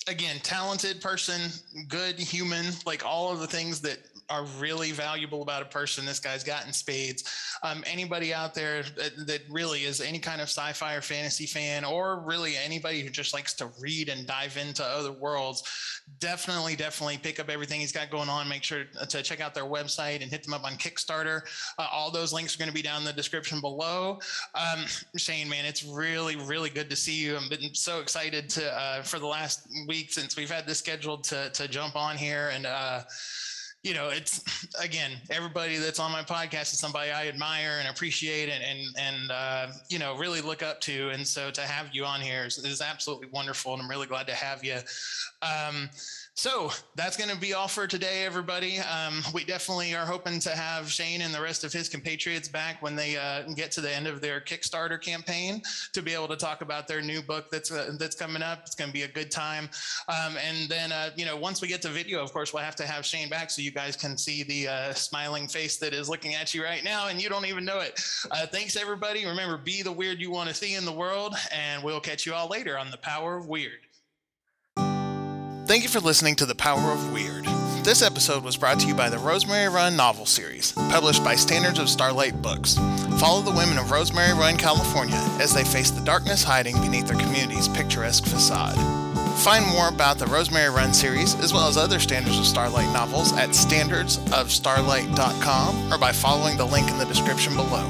again, talented person, good human, like all of the things that are really valuable about a person this guy's got in spades. Um, anybody out there that, that, really is any kind of sci-fi or fantasy fan, or really anybody who just likes to read and dive into other worlds, definitely, definitely pick up everything he's got going on. Make sure to check out their website and hit them up on Kickstarter. Uh, all those links are going to be down in the description below. Um, Shane, man, it's really, really good to see you. I've been so excited to uh, for the last week since we've had this scheduled to to jump on here and. Uh, you know, it's again, everybody that's on my podcast is somebody I admire and appreciate and and and uh, you know really look up to. And so to have you on here is, is absolutely wonderful, and I'm really glad to have you. Um, so that's going to be all for today, everybody. Um, we definitely are hoping to have Shane and the rest of his compatriots back when they uh, get to the end of their Kickstarter campaign to be able to talk about their new book that's uh, that's coming up. It's going to be a good time. Um, and then, uh, you know, once we get to video, of course, we'll have to have Shane back so you guys can see the uh, smiling face that is looking at you right now, and you don't even know it. Uh, thanks, everybody. Remember, be the weird you want to see in the world, and we'll catch you all later on the Power of Weird. Thank you for listening to The Power of Weird. This episode was brought to you by the Rosemary Run novel series, published by Standards of Starlight Books. Follow the women of Rosemary Run, California, as they face the darkness hiding beneath their community's picturesque facade. Find more about the Rosemary Run series, as well as other Standards of Starlight novels, at standardsofstarlight.com or by following the link in the description below.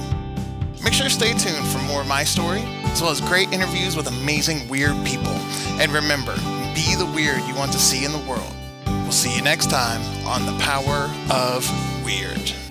Make sure to stay tuned for more of my story, as well as great interviews with amazing, weird people. And remember, be the weird you want to see in the world. We'll see you next time on The Power of Weird.